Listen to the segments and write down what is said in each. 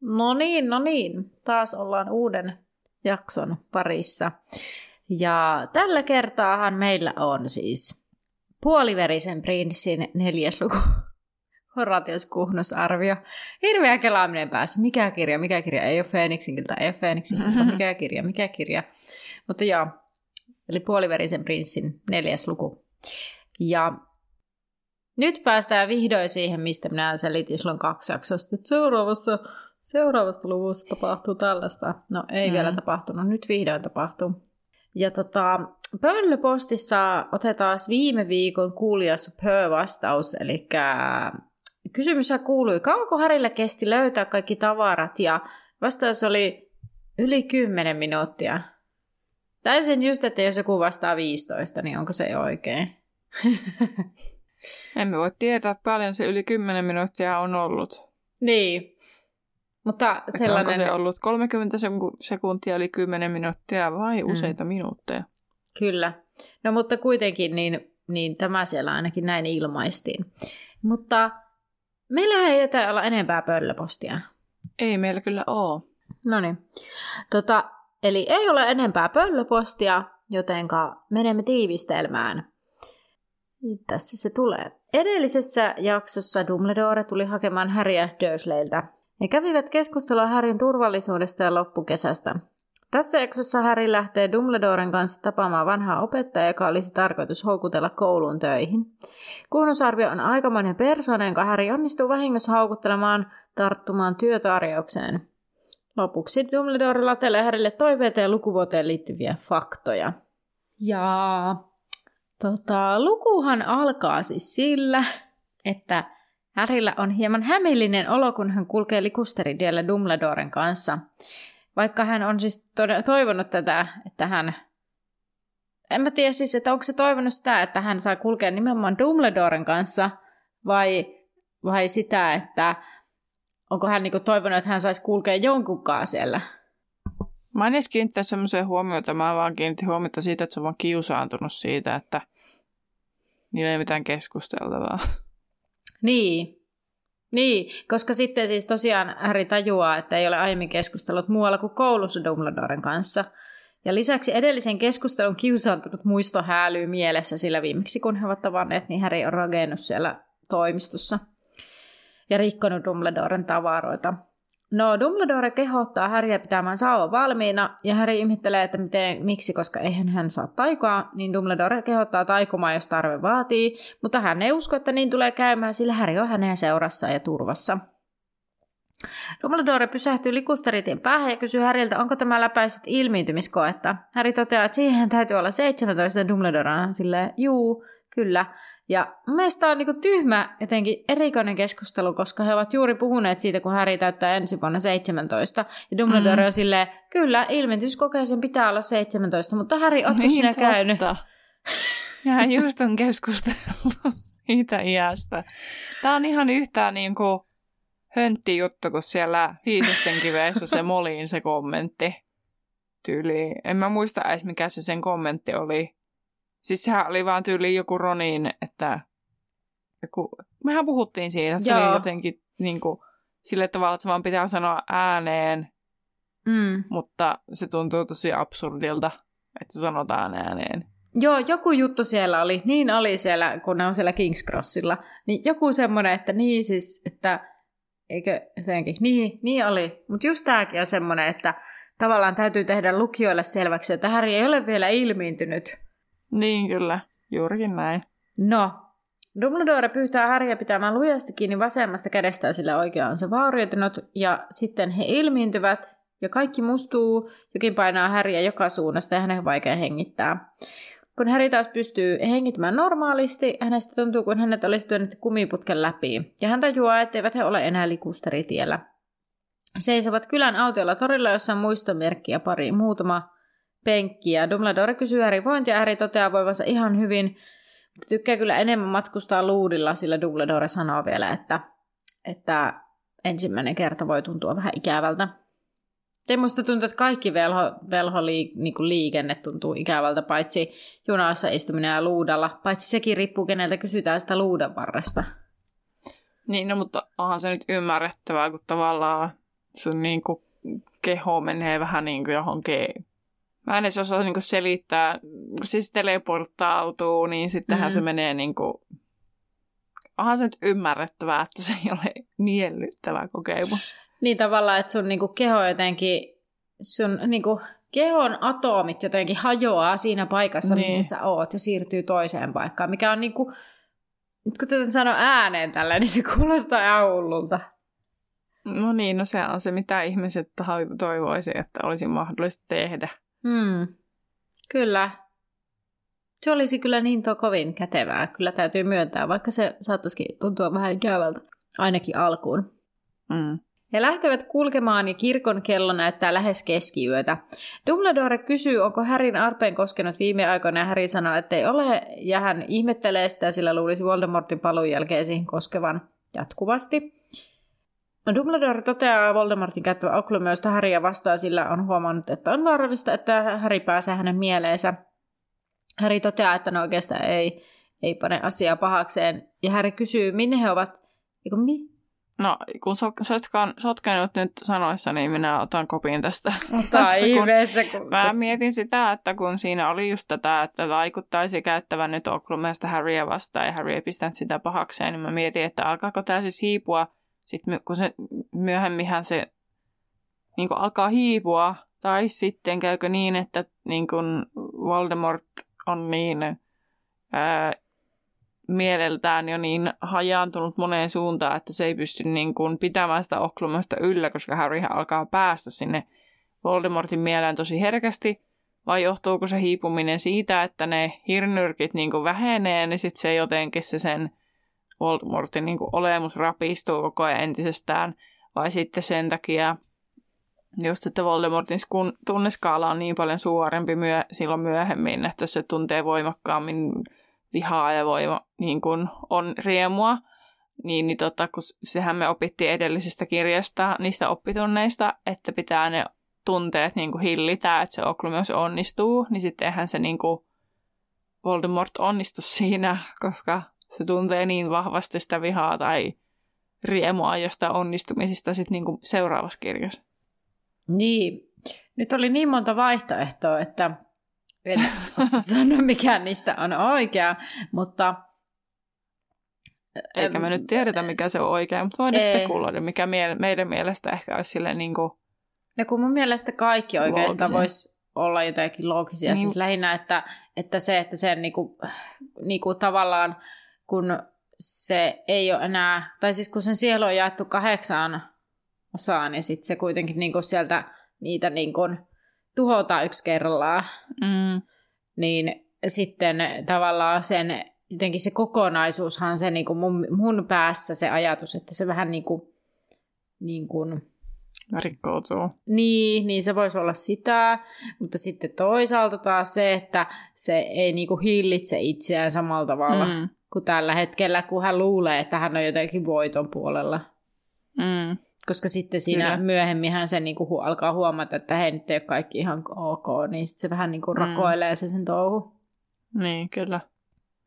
No niin, no niin. Taas ollaan uuden jakson parissa. Ja tällä kertaahan meillä on siis puoliverisen prinssin neljäs luku. Horatius Kuhnusarvio. Hirveä kelaaminen päässä. Mikä kirja, mikä kirja? Ei ole Feeniksiltä, ei ole Feeniksiltä. Mikä kirja, mikä kirja? Mutta joo, eli puoliverisen prinssin neljäs luku. Ja nyt päästään vihdoin siihen, mistä minä selitin silloin kaksi jaksosta, seuraavassa seuraavasta luvusta tapahtuu tällaista. No ei mm. vielä tapahtunut, nyt vihdoin tapahtuu. Ja tota, Pöllöpostissa otetaan viime viikon kuulija Superb-vastaus, eli kysymys kuului, kauanko Harille kesti löytää kaikki tavarat, ja vastaus oli yli 10 minuuttia. Täysin just, että jos joku vastaa 15, niin onko se oikein? Emme voi tietää, paljon se yli 10 minuuttia on ollut. Niin, mutta sellainen... Onko se ollut 30 sekuntia eli 10 minuuttia vai mm. useita mm. minuutteja? Kyllä. No mutta kuitenkin niin, niin tämä siellä ainakin näin ilmaistiin. Mutta meillä ei jotain olla enempää pöllöpostia. Ei meillä kyllä ole. No niin. Tota, eli ei ole enempää pöllöpostia, jotenka menemme tiivistelmään. Tässä se tulee. Edellisessä jaksossa Dumbledore tuli hakemaan Harryä Dursleyltä he kävivät keskustelua Härin turvallisuudesta ja loppukesästä. Tässä jaksossa Häri lähtee Dumbledoren kanssa tapaamaan vanhaa opettajaa, joka olisi tarkoitus houkutella kouluun töihin. Kuunnusarvio on aikamoinen persoona, jonka Häri onnistuu vahingossa houkuttelemaan tarttumaan työtarjoukseen. Lopuksi Dumbledore latelee Härille toiveita ja lukuvuoteen liittyviä faktoja. Ja tota, lukuhan alkaa siis sillä, että Härillä on hieman hämillinen olo, kun hän kulkee likusteridiellä Dumbledoren kanssa. Vaikka hän on siis toivonut tätä, että hän... En mä tiedä siis, että onko se toivonut sitä, että hän saa kulkea nimenomaan Dumbledoren kanssa, vai, vai sitä, että onko hän niinku toivonut, että hän saisi kulkea jonkunkaan siellä. Mä en edes kiinnittää semmoiseen huomiota, mä vaan kiinnitin huomiota siitä, että se on vaan kiusaantunut siitä, että niillä ei mitään keskusteltavaa. Niin. Niin, koska sitten siis tosiaan Harry tajuaa, että ei ole aiemmin keskustellut muualla kuin koulussa Dumbledoren kanssa. Ja lisäksi edellisen keskustelun kiusaantunut muisto häälyy mielessä, sillä viimeksi kun he ovat tavanneet, niin Harry on rakennut siellä toimistossa ja rikkonut Dumbledoren tavaroita. No, Dumbledore kehottaa Harryä pitämään sauva valmiina, ja Harry ihmettelee, että miten, miksi, koska eihän hän saa taikoa, niin Dumbledore kehottaa taikomaan, jos tarve vaatii, mutta hän ei usko, että niin tulee käymään, sillä Harry on hänen seurassa ja turvassa. Dumbledore pysähtyy likusteritien päähän ja kysyy Häriltä, onko tämä läpäisyt ilmiintymiskoetta. Harry toteaa, että siihen täytyy olla 17 ja Dumbledore on silleen, juu, kyllä. Ja mielestäni tämä on niinku tyhmä jotenkin erikoinen keskustelu, koska he ovat juuri puhuneet siitä, kun Harry täyttää ensi vuonna 17. Ja Dumbledore mm. on silleen, kyllä, ilmentyskokeeseen pitää olla 17, mutta Harry, ootko niin sinä totta. käynyt? Ja just on keskustellut siitä iästä. Tämä on ihan yhtään niin kuin höntti juttu, kun siellä viisasten kiveessä se moliin se kommentti tyyli. En mä muista edes, mikä se sen kommentti oli. Siis sehän oli vaan tyyli joku Ronin, että joku, mehän puhuttiin siitä, että Joo. se oli jotenkin niin kuin, sille tavalla, että se vaan pitää sanoa ääneen, mm. mutta se tuntuu tosi absurdilta, että se sanotaan ääneen. Joo, joku juttu siellä oli, niin oli siellä, kun ne on siellä King's Crossilla, niin joku semmoinen, että niin siis, että eikö jotenkin, niin, niin oli. Mutta just tämäkin on semmoinen, että tavallaan täytyy tehdä lukijoille selväksi, että Harry ei ole vielä ilmiintynyt niin kyllä, juurikin näin. No, Dumbledore pyytää Harryä pitämään lujasti kiinni vasemmasta kädestä, sillä oikea on se vaurioitunut, ja sitten he ilmiintyvät, ja kaikki mustuu, jokin painaa Harryä joka suunnasta, ja hänen on vaikea hengittää. Kun Harry taas pystyy hengittämään normaalisti, hänestä tuntuu, kun hänet olisi työnnetty kumiputken läpi. Ja hän tajuaa, etteivät he ole enää likusteritiellä. Seisovat kylän autiolla torilla, jossa on muistomerkki ja pari muutama penkki. Ja Dumbledore kysyy Harry vointia ja Harry toteaa voivansa ihan hyvin, tykkää kyllä enemmän matkustaa luudilla, sillä Dumbledore sanoo vielä, että, että ensimmäinen kerta voi tuntua vähän ikävältä. Te musta tuntuu, että kaikki velho, velho liik, niin liikenne tuntuu ikävältä, paitsi junassa istuminen ja luudalla. Paitsi sekin riippuu, keneltä kysytään sitä luudan varresta. Niin, no, mutta onhan se nyt ymmärrettävää, kun tavallaan sun niin kuin, keho menee vähän niin kuin johonkin Mä en edes osaa niin selittää, kun siis teleporttautuu, niin sittenhän mm. se menee niin kuin... Onhan se nyt ymmärrettävää, että se ei ole miellyttävä kokemus. Niin tavallaan, että sun niin kuin keho jotenkin, sun niin kuin kehon atomit jotenkin hajoaa siinä paikassa, niin. missä sä oot ja siirtyy toiseen paikkaan, mikä on niin kuin, nyt kun tätä sano ääneen tällä, niin se kuulostaa ihan hullulta. No niin, no se on se, mitä ihmiset toivoisi, että olisi mahdollista tehdä. Hmm. Kyllä. Se olisi kyllä niin to kovin kätevää, kyllä täytyy myöntää, vaikka se saattaisikin tuntua vähän ikävältä, ainakin alkuun. Hmm. He lähtevät kulkemaan ja kirkon kello näyttää lähes keskiyötä. Dumbledore kysyy, onko Härin arpeen koskenut viime aikoina ja Harry sanoo, että ei ole ja hän ihmettelee sitä, sillä luulisi Voldemortin paluun jälkeen siihen koskevan jatkuvasti. Dumbledore toteaa Voldemortin käyttävä Occlum, josta Harry vastaa, sillä on huomannut, että on vaarallista, että Harry pääsee hänen mieleensä. Harry toteaa, että no oikeastaan ei, ei pane asiaa pahakseen. Ja Harry kysyy, minne he ovat. Eiku, mi? No, kun so, sotkan, sotkenut nyt sanoissa, niin minä otan kopin tästä. Ota ihmeessä. Kun mä tos... mietin sitä, että kun siinä oli just tätä, että vaikuttaisi käyttävän nyt Occlumesta Harryä vastaan ja Harry ei pistänyt sitä pahakseen, niin mä mietin, että alkaako tämä siis hiipua – sitten kun se myöhemminhän se niin kuin alkaa hiipua, tai sitten käykö niin, että niin kuin Voldemort on niin ää, mieleltään jo niin hajaantunut moneen suuntaan, että se ei pysty niin kuin pitämään sitä oklumasta yllä, koska Harry alkaa päästä sinne Voldemortin mieleen tosi herkästi. Vai johtuuko se hiipuminen siitä, että ne hirnyrkit niin kuin vähenee, niin sitten se jotenkin se sen Voldemortin niin olemus rapistuu koko ajan entisestään, vai sitten sen takia just, että Voldemortin tunneskaala on niin paljon suurempi myö- silloin myöhemmin, että se tuntee voimakkaammin vihaa ja voima, niin kuin on riemua, niin, niin tota, kun sehän me opittiin edellisestä kirjasta, niistä oppitunneista, että pitää ne tunteet niin kuin hillitä, että se oklumius onnistuu, niin sittenhän se niin kuin Voldemort onnistu siinä, koska se tuntee niin vahvasti sitä vihaa tai riemua jostain onnistumisista sitten niin seuraavassa kirjassa. Niin, nyt oli niin monta vaihtoehtoa, että en osaa sanoa, mikä niistä on oikea, mutta... Eikä me nyt tiedetä, mikä se on oikea, mutta voidaan ei. spekuloida, mikä mie- meidän mielestä ehkä olisi silleen niin kuin... No kun mun mielestä kaikki oikeastaan voisi olla jotenkin loogisia. Niin. Siis lähinnä, että, että se, että sen niinku, niinku tavallaan kun se ei ole enää, tai siis kun sen sielu on jaettu kahdeksaan osaan, niin sitten se kuitenkin niinku sieltä niitä niinku tuhotaan yksi kerrallaan, mm. niin sitten tavallaan sen, jotenkin se kokonaisuushan se niinku mun, mun päässä se ajatus, että se vähän niinku, niin kuin, rikkoutuu. Niin, niin se voisi olla sitä, mutta sitten toisaalta taas se, että se ei niinku hillitse itseään samalla tavalla. Mm kuin tällä hetkellä, kun hän luulee, että hän on jotenkin voiton puolella. Mm. Koska sitten siinä Kyllä. myöhemmin hän sen niin kuin alkaa huomata, että hei, nyt ei ole kaikki ihan ok, niin sitten se vähän niin kuin mm. rakoilee se sen touhu. Niin, kyllä.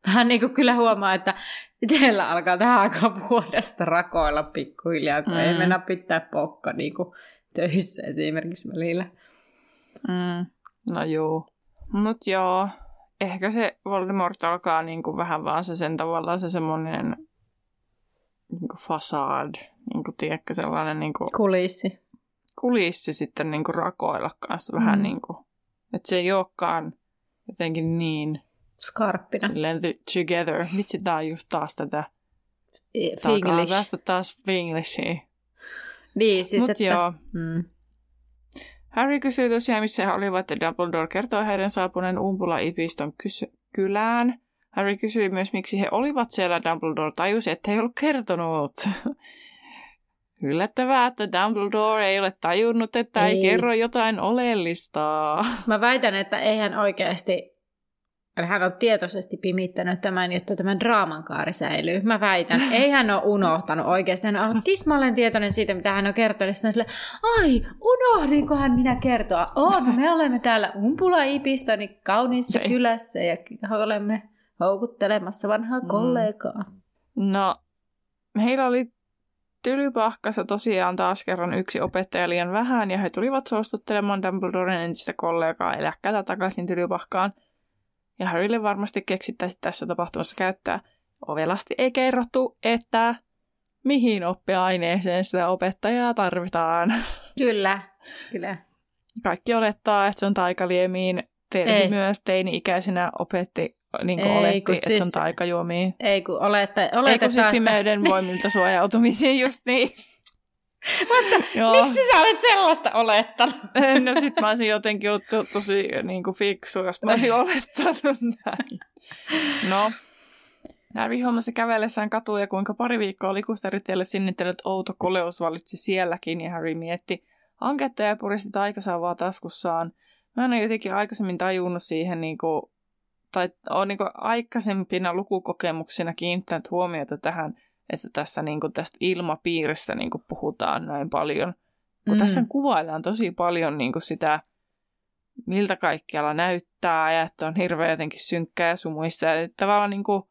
Hän niin kuin kyllä huomaa, että itsellä alkaa tähän aikaan vuodesta rakoilla pikkuhiljaa, kun mm. ei mennä pitää pokka niin kuin töissä esimerkiksi välillä. Mm. No joo. Mut joo, ehkä se Voldemort alkaa niin kuin vähän vaan se sen tavallaan se semmoinen niin kuin fasad, niin kuin, tiedätkö, sellainen niin kuin, kulissi. kulissi sitten niin kuin rakoilla kanssa vähän mm. niin kuin, että se ei olekaan jotenkin niin skarppina. Silleen the, together. Vitsi, tää on just taas tätä Finglish. Tästä taas Finglishia. Niin, siis Mut että... joo. Mm. Harry kysyy tosiaan, missä he olivat, ja Dumbledore kertoo heidän saapuneen umpula ipiston kysy- kylään. Harry kysyi myös, miksi he olivat siellä. Dumbledore tajusi, että he ei ollut kertonut. Yllättävää, että Dumbledore ei ole tajunnut, että ei, ei kerro jotain oleellista. Mä väitän, että eihän oikeasti hän on tietoisesti pimittänyt tämän, jotta tämä draaman kaari säilyy. Mä väitän, ei hän ole unohtanut oikeasti. Hän on tismalleen tietoinen siitä, mitä hän on kertonut. Sitten sille, ai, unohdinkohan minä kertoa? No me olemme täällä Umpula Ipistä, niin kauniissa ei. kylässä ja olemme houkuttelemassa vanhaa mm. kollegaa. No, heillä oli Tylypahkassa tosiaan taas kerran yksi opettaja liian vähän, ja he tulivat suostuttelemaan Dumbledoren entistä kollegaa eläkkäältä takaisin Tylypahkaan – ja Harrylle varmasti keksittäisi tässä tapahtumassa käyttää. Ovelasti ei kerrottu, että mihin oppiaineeseen sitä opettajaa tarvitaan. Kyllä, kyllä. Kaikki olettaa, että se on taikaliemiin. Teille myös teini-ikäisenä opetti, niin kuin ei, oletti, että siis, se on siis- taikajuomiin. Ei kun olette, oletetaan, ei kun siis pimeyden voimilta suojautumisiin just niin. Mutta miksi sä olet sellaista olettanut? no sit mä olisin jotenkin ollut to, tosi niin kuin fiksu, jos mä olisin olettanut näin. No, Harry huomasi kävellessään katuja, kuinka pari viikkoa likusteritielle sinnitellyt outo koleus valitsi sielläkin, ja Harry mietti hanketta ja puristi taikasaavaa taskussaan. Mä en ole jotenkin aikaisemmin tajunnut siihen, niin kuin, tai olen niin aikaisempina lukukokemuksina kiinnittänyt huomiota tähän että tässä niin kuin, tästä ilmapiirissä niin kuin, puhutaan näin paljon. Kun mm. tässä kuvaillaan tosi paljon niin kuin, sitä, miltä kaikkialla näyttää ja että on hirveän jotenkin synkkää ja sumuissa. Ja tavallaan niin kuin,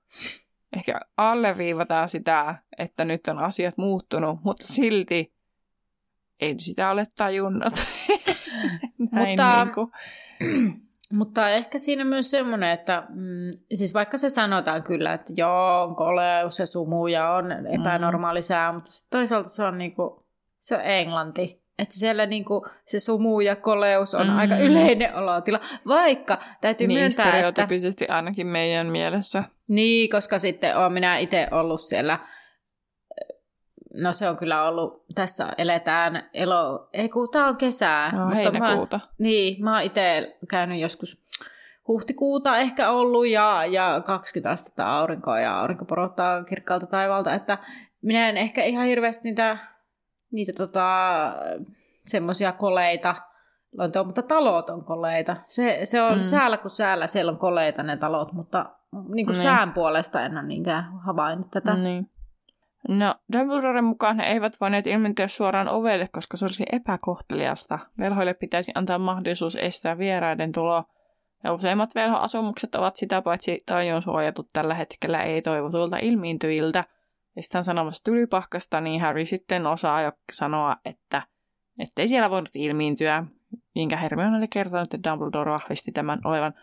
ehkä alleviivataan sitä, että nyt on asiat muuttunut, mutta silti ei sitä ole tajunnut. Näin mutta, niin kuin. Mutta ehkä siinä myös semmoinen, että mm, siis vaikka se sanotaan kyllä, että joo, on koleus ja sumu ja on epänormaali sää, mutta toisaalta se on, niinku, se on englanti. Että siellä niinku se sumu ja koleus on mm. aika yleinen olotila, vaikka täytyy niin, myöntää, että... ainakin meidän mielessä. Niin, koska sitten olen minä itse ollut siellä No se on kyllä ollut, tässä eletään elo, ei kun tää on kesää. No, mutta heinäkuuta. Mä, niin, mä oon itse käynyt joskus huhtikuuta ehkä ollut ja, ja 20 astetta aurinkoa ja aurinko porottaa kirkkaalta taivaalta, että minä en ehkä ihan hirveästi niitä, niitä tota, semmoisia koleita Lontoa, mutta talot on koleita. Se, se on mm. säällä kuin säällä, siellä on koleita ne talot, mutta niin kuin niin. sään puolesta en ole niinkään havainnut tätä. Niin. No, Dumbledoren mukaan he eivät voineet ilmentyä suoraan ovelle, koska se olisi epäkohteliasta. Velhoille pitäisi antaa mahdollisuus estää vieraiden tulo. Ja useimmat velhoasumukset ovat sitä paitsi tajun suojatut tällä hetkellä ei-toivotulta ilmiintyjiltä. Ja sitten sanomassa tylypahkasta, niin Harry sitten osaa jo sanoa, että ettei siellä voinut ilmiintyä, minkä Hermione oli kertonut, että Dumbledore vahvisti tämän olevan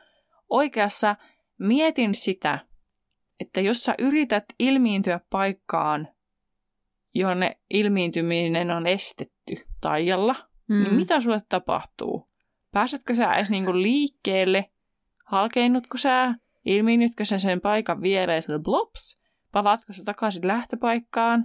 oikeassa. Mietin sitä, että jos sä yrität ilmiintyä paikkaan, jonne ilmiintyminen on estetty taijalla, niin mm. niin mitä sulle tapahtuu? Pääsetkö sä edes niinku liikkeelle? Halkeinnutko sä? Ilmiinnytkö sä sen paikan viereen, blops? Palaatko sä takaisin lähtöpaikkaan?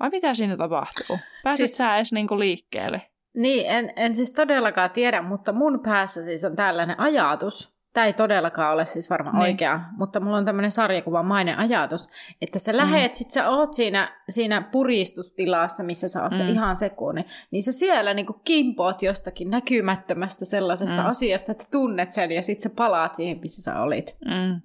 Vai mitä siinä tapahtuu? Pääset siis, sä edes niinku liikkeelle? Niin, en, en siis todellakaan tiedä, mutta mun päässä siis on tällainen ajatus, Tämä ei todellakaan ole siis varmaan niin. oikea, mutta mulla on tämmöinen sarjakuvamainen ajatus, että sä lähet, mm. sit sä oot siinä, siinä puristustilassa, missä sä oot mm. se ihan sekunnin, niin sä siellä niinku kimpoot jostakin näkymättömästä sellaisesta mm. asiasta, että tunnet sen ja sitten sä palaat siihen, missä sä olit. Mm.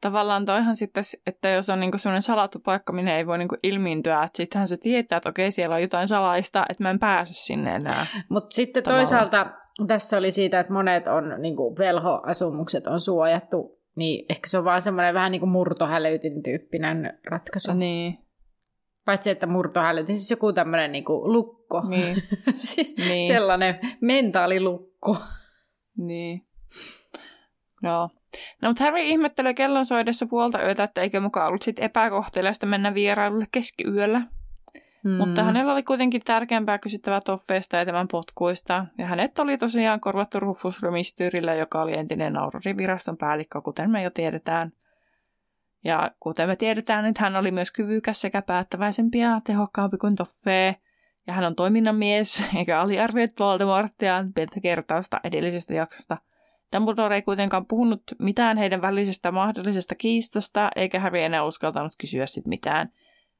Tavallaan toihan sitten, että jos on niinku sellainen salattu paikka, minne ei voi niinku ilmiintyä, että sittenhän se tietää, että okei, siellä on jotain salaista, että mä en pääse sinne enää. Mutta sitten Tavallaan. toisaalta tässä oli siitä, että monet on, niin kuin velhoasumukset on suojattu, niin ehkä se on vaan semmoinen vähän niin kuin murtohälytin tyyppinen ratkaisu. Niin. Paitsi, että murtohälytin, siis joku tämmöinen niin kuin lukko. Niin. siis niin. sellainen mentaalilukko. Niin. Joo. No, mutta Harry ihmettelee kellon soidessa puolta yötä, että eikö mukaan ollut sit epäkohteliasta mennä vierailulle keskiyöllä. Mm. Mutta hänellä oli kuitenkin tärkeämpää kysyttävää toffeista ja tämän potkuista. Ja hänet oli tosiaan korvattu Rufus Rumistyrille, joka oli entinen Aurori-viraston päällikkö, kuten me jo tiedetään. Ja kuten me tiedetään, niin hän oli myös kyvykäs sekä päättäväisempi ja tehokkaampi kuin Toffee. Ja hän on toiminnan mies, eikä aliarvioi Voldemortia, pientä kertausta edellisestä jaksosta. Dumbledore ei kuitenkaan puhunut mitään heidän välisestä mahdollisesta kiistasta, eikä Harry enää uskaltanut kysyä sit mitään.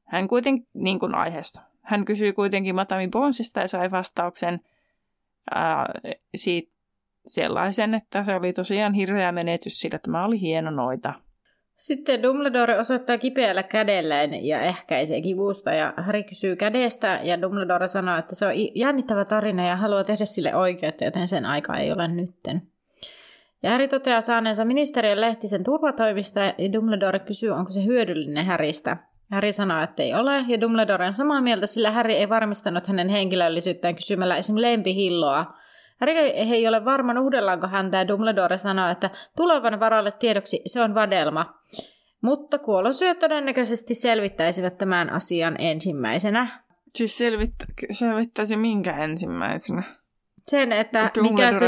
Hän kuitenkin, niin kuin aiheesta. Hän kysyi kuitenkin Matami Bonsista ja sai vastauksen ää, siitä sellaisen, että se oli tosiaan hirveä menetys, sillä tämä oli hieno noita. Sitten Dumbledore osoittaa kipeällä kädelleen ja ehkäisee kivusta ja Harry kysyy kädestä ja Dumbledore sanoo, että se on jännittävä tarina ja haluaa tehdä sille oikeutta, joten sen aika ei ole nytten. Ja Harry toteaa saaneensa ministeriön lehtisen turvatoimista ja Dumbledore kysyy, onko se hyödyllinen Häristä. Harry sanoo, että ei ole, ja Dumbledore on samaa mieltä, sillä Harry ei varmistanut hänen henkilöllisyyttään kysymällä esim. lempihilloa. Harry ei ole varma nuhdellaanko häntä, ja Dumbledore sanoo, että tulevan varalle tiedoksi se on vadelma. Mutta kuolosyöt todennäköisesti selvittäisivät tämän asian ensimmäisenä. Siis selvittä, selvittäisi minkä ensimmäisenä? Sen, että mikä se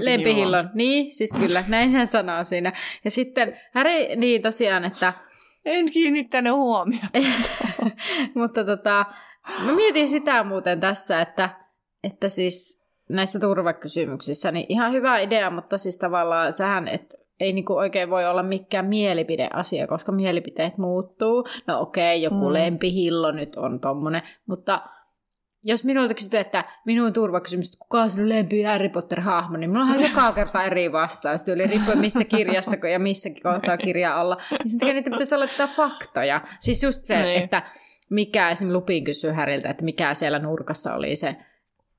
lempihillon. Niin, siis kyllä, näin hän sanoo siinä. Ja sitten Harry, niin tosiaan, että en kiinnittänyt huomiota. Mutta tota, mä mietin sitä muuten tässä, että, että siis näissä turvakysymyksissä, niin ihan hyvä idea, mutta siis tavallaan sähän, että ei niinku oikein voi olla mikään mielipideasia, koska mielipiteet muuttuu. No okei, okay, joku mm. lempihillo nyt on tommonen, mutta jos minulta kysytään, että minun turvakysymys, että kuka on sinun lempi Harry Potter-hahmo, niin minulla on joka kerta eri vastaus, tyyli riippuen missä kirjassa ja missäkin kohtaa kirjaa olla. Niin sen takia niitä pitäisi olla tätä faktoja. Siis just se, niin. että mikä esimerkiksi Lupin kysyy Häriltä, että mikä siellä nurkassa oli se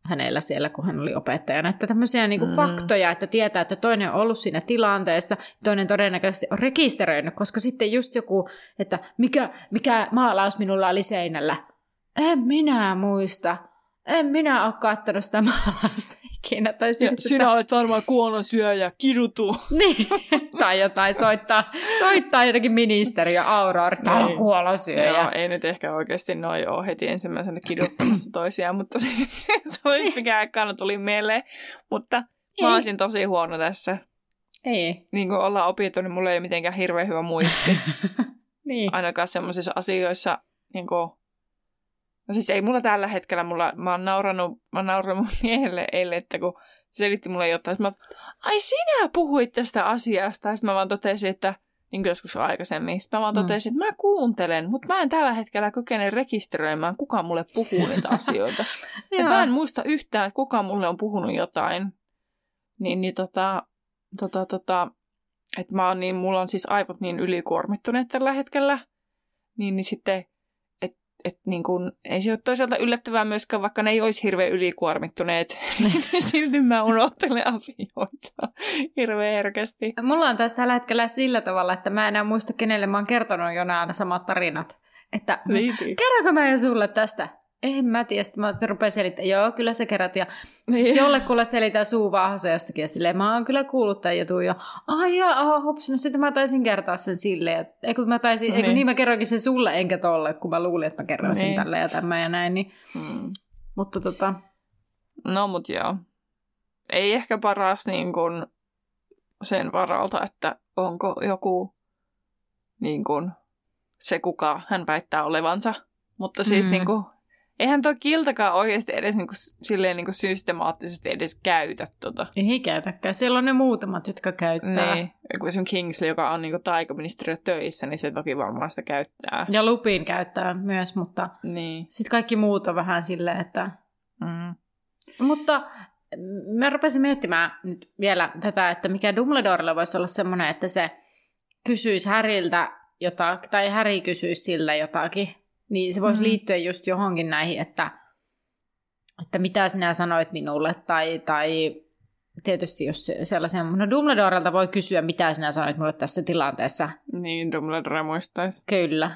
hänellä siellä, kun hän oli opettajana. Että tämmöisiä niin kuin mm. faktoja, että tietää, että toinen on ollut siinä tilanteessa, toinen todennäköisesti on rekisteröinyt, koska sitten just joku, että mikä, mikä maalaus minulla oli seinällä, en minä muista. En minä ole katsonut sitä maalausta ikinä. Tai siis, ja sinä olet varmaan kuonosyöjä, kidutu. niin, tai jotain soittaa, soittaa jotenkin ministeriö Aurora, tämä on kuonosyöjä. Joo, ei nyt ehkä oikeasti noin ole heti ensimmäisenä kiduttamassa toisiaan, mutta se, se oli mikä ekana tuli mieleen. Mutta ei. mä olisin tosi huono tässä. Ei. Niin kuin ollaan opittu, niin mulla ei mitenkään hirveän hyvä muisti. niin. Ainakaan semmoisissa asioissa, niin kuin, No siis ei mulla tällä hetkellä, mulla, mä oon nauranut, mä oon nauranut mun miehelle eilen, että kun se selitti mulle jotain, mä, ai sinä puhuit tästä asiasta, sitten mä vaan totesin, että niin kuin joskus aikaisemmin. Sitten mä vaan mm. totesin, että mä kuuntelen, mutta mä en tällä hetkellä kykene rekisteröimään, kuka mulle puhuu niitä asioita. että mä en muista yhtään, että kuka mulle on puhunut jotain. Niin, niin tota, tota, tota, että mä oon niin, mulla on siis aivot niin ylikuormittuneet tällä hetkellä. Niin, niin sitten et niin kun, ei se ole toisaalta yllättävää myöskään, vaikka ne ei olisi hirveän ylikuormittuneet, niin silti mä unohtelen asioita hirveän herkästi. Mulla on tästä tällä hetkellä sillä tavalla, että mä enää muista, kenelle mä oon kertonut jo nämä samat tarinat. Että niin. kerronko mä jo sulle tästä? En mä tiedä, sitten mä rupean selittämään, joo, kyllä sä kerät. Ja niin. sitten jollekulle selitän suu vahassa jostakin, ja silleen, mä oon kyllä kuullut tämän jutun, ja ai ja aha, hops, no sitten mä taisin kertoa sen silleen, että eikö mä taisin, niin. eikö niin mä kerroinkin sen sulle, enkä tolle, kun mä luulin, että mä kerroisin niin. tälle ja tämä ja näin, niin. Hmm. Mutta tota... No mut joo. Ei ehkä paras niin kuin sen varalta, että onko joku niin kuin se, kuka hän väittää olevansa. Mutta siis mm. niin kuin, Eihän tuo kiltakaan oikeasti edes niinku, silleen niinku systemaattisesti edes käytä tota. Ei käytäkään. Siellä on ne muutamat, jotka käyttää. Niin. Esimerkiksi Kingsley, joka on niinku taikaministeriö töissä, niin se toki varmaan sitä käyttää. Ja Lupin käyttää myös, mutta niin. sitten kaikki muut on vähän silleen, että... Mm. Mutta mä rupesin miettimään nyt vielä tätä, että mikä Dumbledorella voisi olla semmoinen, että se kysyisi Häriltä jotakin, tai Häri kysyisi sillä jotakin niin se voisi mm. liittyä just johonkin näihin, että, että mitä sinä sanoit minulle, tai, tai tietysti jos sellaisen, no Dumbledorelta voi kysyä, mitä sinä sanoit minulle tässä tilanteessa. Niin, Dumbledore muistaisi. Kyllä.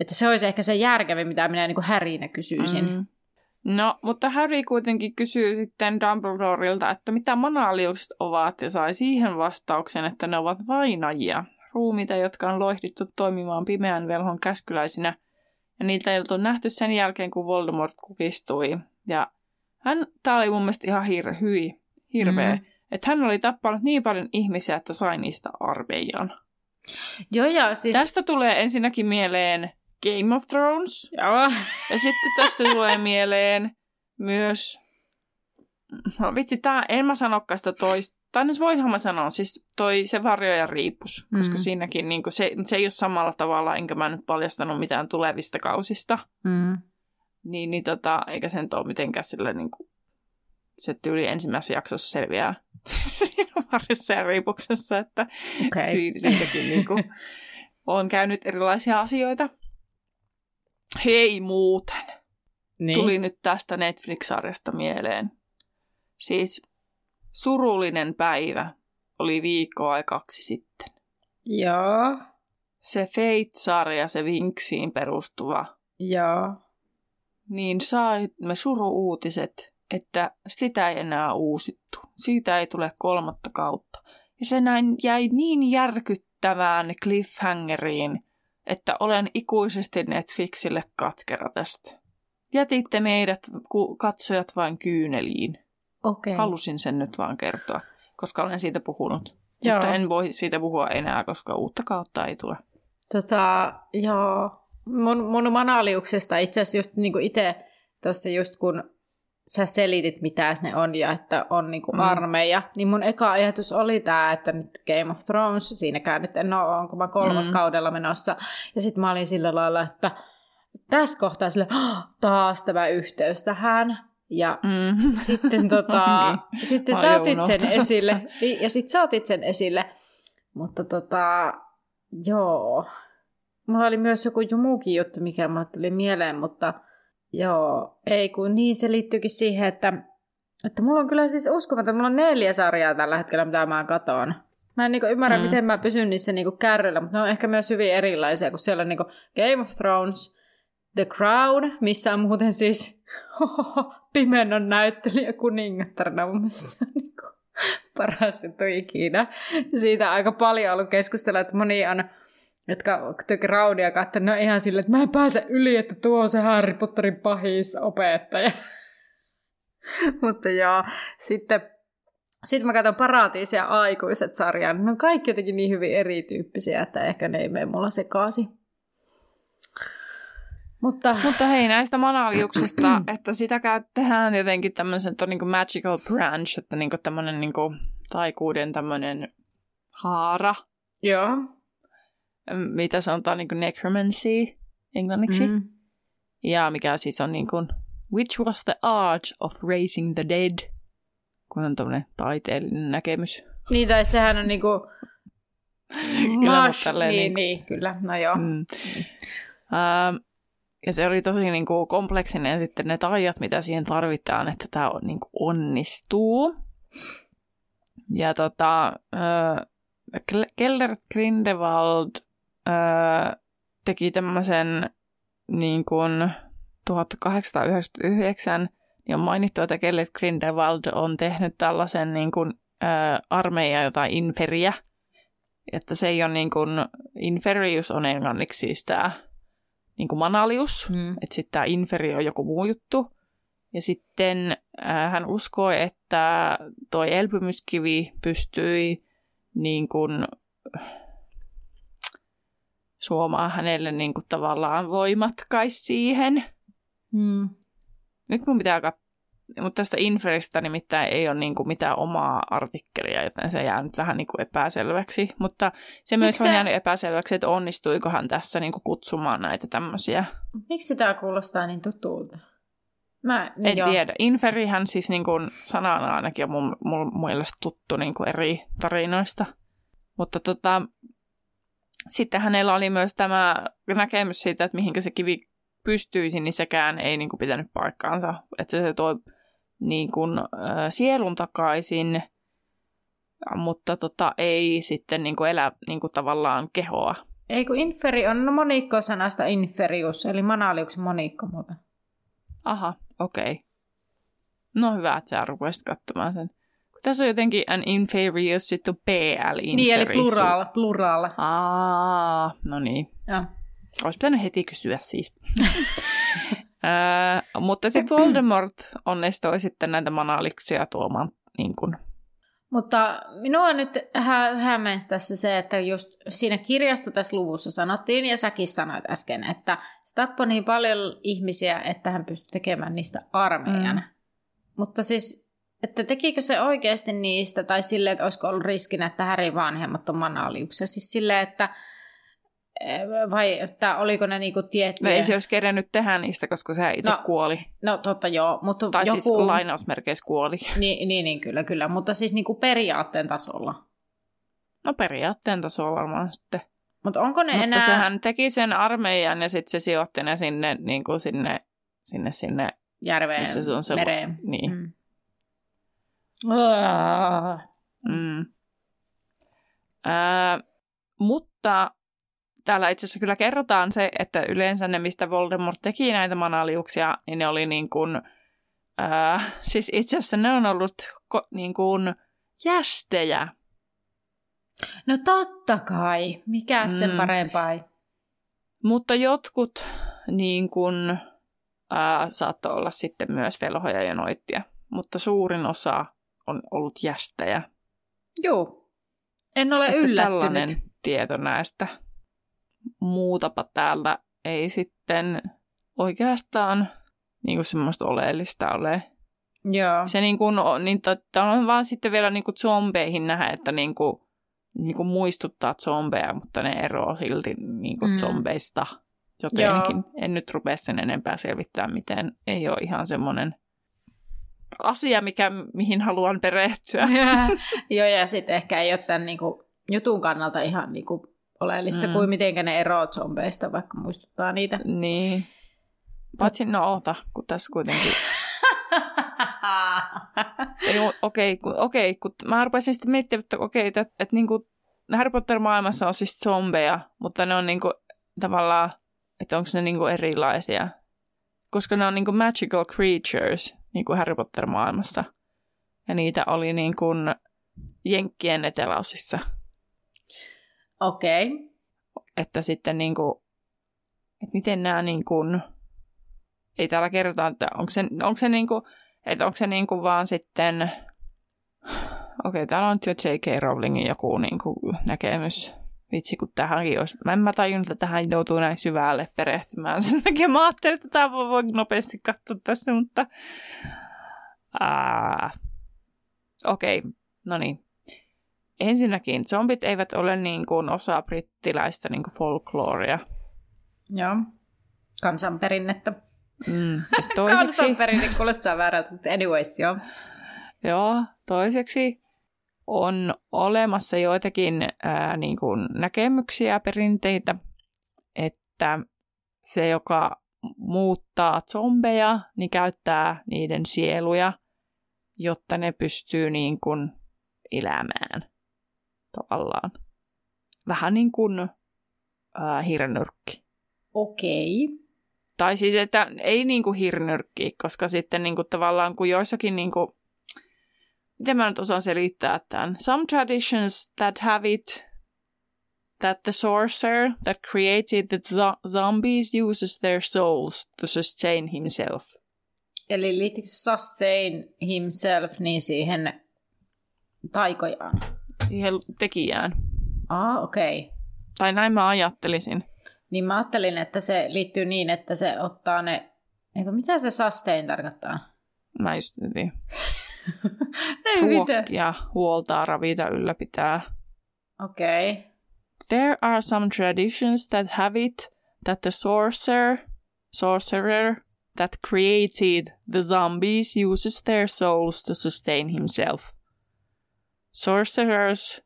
Että se olisi ehkä se järkevin, mitä minä niin kuin Harrynä kysyisin. Mm. No, mutta Harry kuitenkin kysyy sitten Dumbledoreilta, että mitä monaliukset ovat, ja sai siihen vastauksen, että ne ovat vainajia, ruumiita, jotka on loihdittu toimimaan pimeän velhon käskyläisinä – ja niitä ei oltu nähty sen jälkeen, kun Voldemort kukistui. Ja hän, tää oli mun mielestä ihan hir, hyi, hirveä. Mm. Että hän oli tappanut niin paljon ihmisiä, että sai niistä arveijan. Joo, ja siis... Tästä tulee ensinnäkin mieleen Game of Thrones. Joo. Ja sitten tästä tulee mieleen myös... No vitsi, tää, en mä sanokaan sitä toista, tai nyt voinhan mä sanoa, siis toi se varjoja riipus, koska Mm. siinäkin niin kuin, se, se ei ole samalla tavalla, enkä mä nyt paljastanut mitään tulevista kausista, Mm. niin, niin tota, eikä sen ole mitenkään sillä niin kuin, se tyyli ensimmäisessä jaksossa selviää siinä varjossa ja riipuksessa, että Okei. si- siitäkin niin kuin, on käynyt erilaisia asioita. Hei muuten, Niin. tuli nyt tästä Netflix-sarjasta mieleen. Siis surullinen päivä oli viikkoa kaksi sitten. Joo. Se Fate-sarja, se Vinksiin perustuva, Joo. niin saimme suru-uutiset, että sitä ei enää uusittu. Siitä ei tule kolmatta kautta. Ja se näin jäi niin järkyttävään cliffhangeriin, että olen ikuisesti Netflixille katkera tästä. Jätitte meidät katsojat vain kyyneliin. Okei. Halusin sen nyt vaan kertoa, koska olen siitä puhunut. Joo. Mutta en voi siitä puhua enää, koska uutta kautta ei tule. Tota, joo. Mun, mun manaliuksesta itse asiassa just niinku itse tuossa just kun sä selitit, mitä ne on ja että on niinku Mm. mm. armeija, niin mun eka ajatus oli tämä, että nyt Game of Thrones, siinäkään nyt en ole, onko mä kolmoskaudella menossa. Ja sitten mä olin sillä lailla, että tässä kohtaa sille, "Ah, taas tämä yhteys tähän. Ja Mm. sitten, tota, Niin. sitten sä otit sen esille. Niin, Ja sitten sä otit sen esille. Mutta tota, joo. Mulla oli myös joku jo muukin juttu, mikä mulle tuli mieleen, mutta joo, ei kun niin se liittyykin siihen, että, että mulla on kyllä siis uskomaton, mulla on neljä sarjaa tällä hetkellä, mitä mä katon. Mä en niinku ymmärrä, Mm. mm. miten mä pysyn niissä niinku kärryillä, mutta ne on ehkä myös hyvin erilaisia, kun siellä on niinku Game of Thrones, The Crown, missä on muuten siis pimennon näyttelijä kuningattarena. Mun mielestä on niinku paras juttu ikinä. Siitä aika paljon ollut keskustella, että moni on, jotka The Crownia katsoo, ne on ihan silleen, että mä en pääse yli, että tuo on se Harry Potterin pahis opettaja. Mutta joo, sitten sitten mä katson Paratiisia aikuiset sarjan. Ne on kaikki jotenkin niin hyvin erityyppisiä, että ehkä ne ei mene mulla sekaisin. Mutta Mutta hei, näistä manaliuksista, että sitä käy, tehdään jotenkin tämmöisen että on niin magical branch, että niin tämmöinen niin taikuuden tämmöinen haara, joo. mitä sanotaan niin necromancy englanniksi. Mm. Ja mikä siis on niin kuin, which was the art of raising the dead, kun on tämmöinen taiteellinen näkemys. Niin, tai sehän on niinku... Kyllä se Mash, tälleen niin, niinku- niin, kyllä, no joo. Mm. Mm. Ja se oli tosi niin kuin, kompleksinen sitten ne taijat, mitä siihen tarvitaan, että tämä on, niin kuin, onnistuu. Ja tota, äh, Kel- Keller Grindelwald äh, teki tämmöisen niin kuin 1899, niin on mainittu, että Keller Grindelwald on tehnyt tällaisen niin kuin, äh, armeija jotain inferiä, että se ei ole niin kuin, inferius on englanniksi siis tämä niin kuin manalius, Mm. että sitten tämä inferi on joku muu juttu. Ja sitten äh, hän uskoi, että toi elpymyskivi pystyi niin kuin, suomaa hänelle niin kuin, tavallaan voimat kai siihen. Mm. Nyt mun pitää mutta tästä inferistä nimittäin ei ole niin kuin mitään omaa artikkelia, joten se jää nyt vähän niin kuin epäselväksi. Mutta se myös Miksi on se- jäänyt epäselväksi, että onnistuikohan tässä niin kuin kutsumaan näitä tämmöisiä. Miksi tämä kuulostaa niin tutulta? Mä, En joo. tiedä. Inferihän siis niin kuin sanana ainakin on mun, mun mielestä tuttu niin kuin eri tarinoista. Mutta tota, sitten hänellä oli myös tämä näkemys siitä, että mihinkä se kivi pystyisi, niin sekään ei niin kuin pitänyt paikkaansa. Että se toi niin kuin, äh, sielun takaisin, mutta tota, ei sitten niin kuin elä niin kuin tavallaan kehoa. Ei kun inferi on no monikko sanasta inferius, eli manaliuksen monikko muuten. Aha, okei. Okay. No hyvä, että sä rupesit katsomaan sen. Tässä on jotenkin an inferius, sitten on PL inferius. Niin, eli plural, plural. Aa, no niin. Joo. Olisi pitänyt heti kysyä siis. Ö, mutta sitten Voldemort onnistui sitten näitä manaliksia tuomaan niin kuin, Mutta minua nyt hä- hämmensi tässä se, että just siinä kirjassa tässä luvussa sanottiin, ja säkin sanoit äsken, että se tappoi niin paljon ihmisiä, että hän pystyi tekemään niistä armeijan. Mm. Mutta siis että tekikö se oikeasti niistä, tai silleen, että olisiko ollut riskinä, että Härin vanhemmat on manaaliuksia. Siis silleen, että vai että oliko ne niinku tiettyjä... No ei se olisi kerennyt tehdä niistä, koska sehän itse No, kuoli. No totta joo, mutta Tai joku... siis lainausmerkeissä kuoli. Niin, niin, niin, kyllä, kyllä. Mutta siis niinku periaatteen tasolla. No periaatteen tasolla varmaan sitten. Mutta onko ne Mutta enää... sehän teki sen armeijan ja sitten se sijoitti ne sinne, niin kuin sinne, sinne, sinne. järveen, missä se on se- mereen. niin. Mm. Mm. Ää, mutta täällä itse asiassa kyllä kerrotaan se, että yleensä ne, mistä Voldemort teki näitä manaliuksia, niin ne oli niin kuin, ää, siis itse asiassa ne on ollut ko, niin kuin jästejä. No totta kai. Mikä mm. sen parempaa? Mutta jotkut niin kuin, ää, saattoi olla sitten myös velhoja ja noittia. Mutta suurin osa on ollut jästejä. Joo. En ole Että yllättynyt. tällainen tieto näistä. Muutapa täällä ei sitten oikeastaan niin kuin semmoista oleellista ole. Joo. Se niin kuin, on- niin totta, on vaan sitten vielä niin kuin zombeihin nähdä, että niin kuin, niin kuin muistuttaa zombeja, mutta ne eroaa silti niin kuin Mm. zombeista jotenkin. En nyt rupea sen enempää selvittää, miten ei ole ihan semmoinen asia, mikä, mihin haluan perehtyä. Joo, ja sitten ehkä ei ole tämän niinku, jutun kannalta ihan niinku, oleellista mm. Kuin miten ne eroavat zombeista, vaikka muistuttaa niitä. Niin. Paitsi, no oota, kun tässä kuitenkin... Okei, kun, okei, kun mä rupesin sitten miettimään, että okei, että, että niin kuin Harry Potter-maailmassa on siis zombeja, mutta ne on niin kuin, tavallaan, että onko ne niin kuin erilaisia. Koska ne on niin kuin magical creatures, niin kuin Harry Potter-maailmassa. Ja niitä oli niin kuin Jenkkien eteläosissa. Okei. Okay. että sitten niin kuin, että miten nämä niin kuin, ei täällä kerrota, että onko se, onko se niin kuin, että onko se niin kuin vaan sitten, okei, täällä on jo J.K. Rowlingin joku niin kuin näkemys. Vitsi, kun tähänkin olisi, mä en mä tajunnut, että tähän joutuu näin syvälle perehtymään. Sen takia mä ajattelin, että tämä voi, nopeasti katsoa tässä, mutta okei, no niin. Ensinnäkin zombit eivät ole niin kuin osa brittiläistä niin kuin folklorea. Joo. Kansanperinnettä. Mm. Toiseksi, Kansanperinne kuulostaa väärältä, mutta anyways, joo. joo, toiseksi on olemassa joitakin ää, niin kuin näkemyksiä, perinteitä, että se, joka muuttaa zombeja, niin käyttää niiden sieluja, jotta ne pystyy niin kuin elämään tavallaan. Vähän niin kuin ää, hirnyrkki. Okei. Tai siis, että ei niin kuin hirnyrkki, koska sitten niin kuin tavallaan kun joissakin niin kuin, miten mä nyt osaan selittää tämän? Some traditions that have it that the sorcerer that created the zo- zombies uses their souls to sustain himself. Eli liittyykö sustain himself niin siihen taikojaan? Siihen tekijään. Ah, okei. Okay. Tai näin mä ajattelisin. Niin mä ajattelin, että se liittyy niin, että se ottaa ne... Eikö mitä se sustain tarkoittaa? Mä just niin. Ruokkia, huoltaa, ravita, ylläpitää. Okei. Okay. There are some traditions that have it that the sorcerer, sorcerer that created the zombies uses their souls to sustain himself. Sorcerers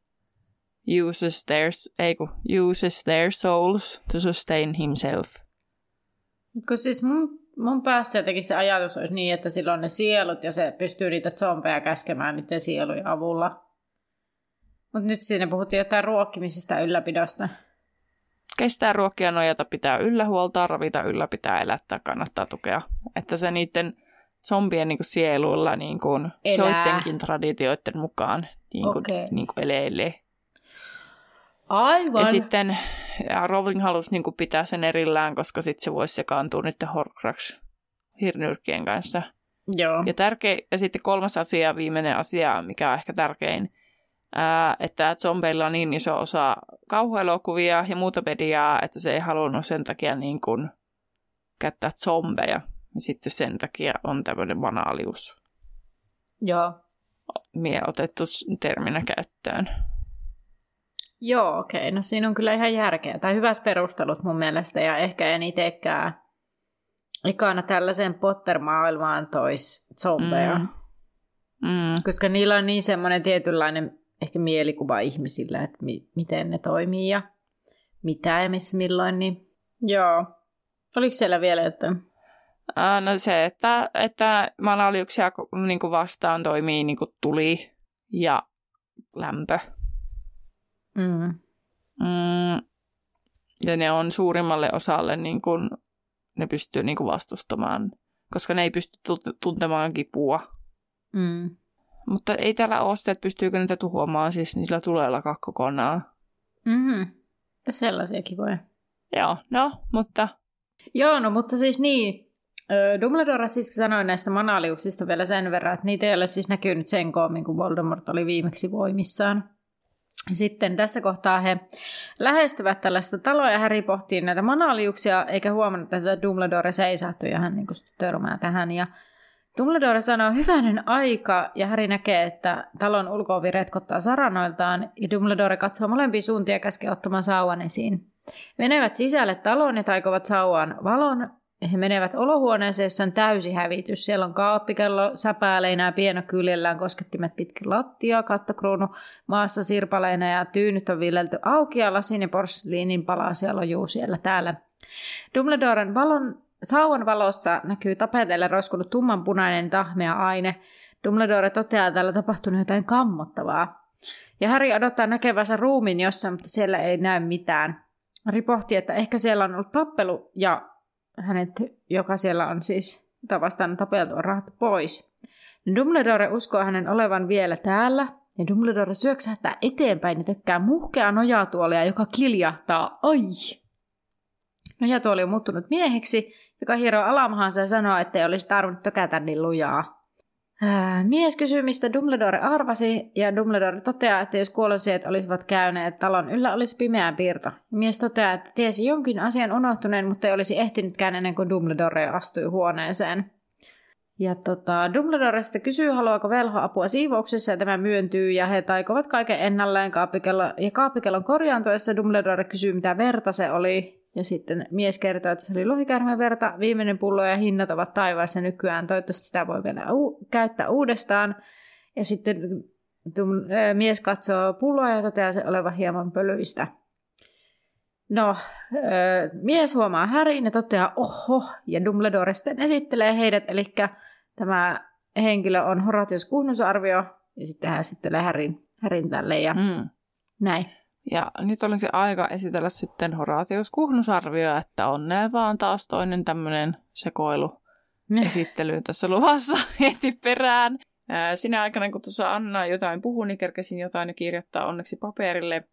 uses their, ei kun, uses their souls to sustain himself. Kun siis mun, mun päässä jotenkin se ajatus olisi niin, että sillä on ne sielut ja se pystyy niitä zombeja käskemään niiden sielujen avulla. Mutta nyt siinä puhuttiin jotain ruokkimisesta ylläpidosta. Kestää ruokkia nojata, pitää yllä huoltaa, ravita yllä, pitää elättää, kannattaa tukea. Että se niiden zombien niin kuin sieluilla niin kuin joidenkin traditioiden mukaan niin kuin, Okei. niin kuin elelee. Aivan. Ja sitten ja Rowling halusi niin kuin pitää sen erillään, koska sitten se voisi sekaantua niiden Horcrux hirnyrkkien kanssa. Joo. Ja, tärkein, ja sitten kolmas asia, viimeinen asia, mikä on ehkä tärkein, ää, että zombeilla on niin iso osa kauhuelokuvia ja muuta mediaa, että se ei halunnut sen takia niin kuin käyttää zombeja. Ja sitten sen takia on tämmöinen banaalius. Joo. Mie otettu terminä käyttöön. Joo, okei. Okay. No siinä on kyllä ihan järkeä. Tai hyvät perustelut mun mielestä. Ja ehkä en itsekään ekana tällaiseen Potter-maailmaan tois zombeja. Mm. Mm. Koska niillä on niin semmoinen tietynlainen ehkä mielikuva ihmisillä, että mi- miten ne toimii ja mitä ja missä milloin. Niin... Joo. Oliko siellä vielä jotain? No se, että, että manaliuksia niin vastaan toimii niin tuli ja lämpö. Mm. Mm, ja ne on suurimmalle osalle, niin kuin, ne pystyy niin kuin vastustamaan, koska ne ei pysty tuntemaan kipua. Mm. Mutta ei täällä ole sitä, että pystyykö niitä tuhoamaan, siis niillä tulee alkaa kokonaan. Mm-hmm. Sellaisiakin voi. Joo, no, mutta... Joo, no mutta siis niin, Dumbledore siis sanoi näistä manaliuksista vielä sen verran, että niitä ei ole siis näkynyt sen koomin, kun Voldemort oli viimeksi voimissaan. Sitten tässä kohtaa he lähestyvät tällaista taloa ja Harry pohtii näitä manaliuksia, eikä huomannut, että Dumbledore seisahtui ja hän niin törmää tähän. Ja Dumbledore sanoo hyvänen aika ja Harry näkee, että talon ulkoovi retkottaa saranoiltaan ja Dumbledore katsoo molempia suuntia ja käskee ottamaan sauvan esiin. Menevät sisälle taloon ja taikovat sauvan valon he menevät olohuoneeseen, jossa on täysi hävitys. Siellä on kaappikello, säpääleinä, pieno kyljellään, koskettimet pitkin lattia, kattokruunu maassa sirpaleina ja tyynyt on viljelty auki ja lasin ja porsliinin palasia lojuu siellä täällä. Dumbledoren valon, sauvan valossa näkyy tapeteille roiskunut tummanpunainen tahmea aine. Dumbledore toteaa, että täällä tapahtunut jotain kammottavaa. Ja Harry odottaa näkevänsä ruumin jossain, mutta siellä ei näy mitään. Harry pohtii, että ehkä siellä on ollut tappelu ja hänet, joka siellä on siis, jota vastaan tapeltu, on rahat pois. Dumbledore uskoo hänen olevan vielä täällä, ja Dumbledore syöksähtää eteenpäin ja tökkää muhkea nojatuolia, joka kiljahtaa. Ai! Nojatuoli on muuttunut mieheksi, joka hieroo alamahansa ja sanoo, että ei olisi tarvinnut tökätä niin lujaa. Mies kysyy, mistä Dumbledore arvasi, ja Dumbledore toteaa, että jos kuolonsiet olisivat käyneet talon yllä, olisi pimeä piirto. Mies toteaa, että tiesi jonkin asian unohtuneen, mutta ei olisi ehtinytkään ennen kuin Dumbledore astui huoneeseen. Ja tota, Dumbledore sitten kysyy, haluaako velho apua siivouksessa, ja tämä myöntyy, ja he taikovat kaiken ennalleen kaapikellon, ja kaapikellon korjaantuessa Dumbledore kysyy, mitä verta se oli, ja sitten mies kertoo, että se oli lohikärmen verta, viimeinen pullo ja hinnat ovat taivaassa nykyään. Toivottavasti sitä voi vielä u- käyttää uudestaan. Ja sitten tum- mies katsoo pulloa ja toteaa se olevan hieman pölyistä. No, mies huomaa Härin ja toteaa oho, ja Dumbledore sitten esittelee heidät, eli tämä henkilö on Horatius Kuhnusarvio, ja sitten hän esittelee Härin, Härin tälle, ja mm. näin. Ja nyt olisi aika esitellä sitten Horatius Kuhnusarvio, että onnea vaan taas toinen tämmöinen sekoilu esittely tässä luvassa heti perään. Sinä aikana, kun tuossa Anna jotain puhui, niin kerkesin jotain ja kirjoittaa onneksi paperille.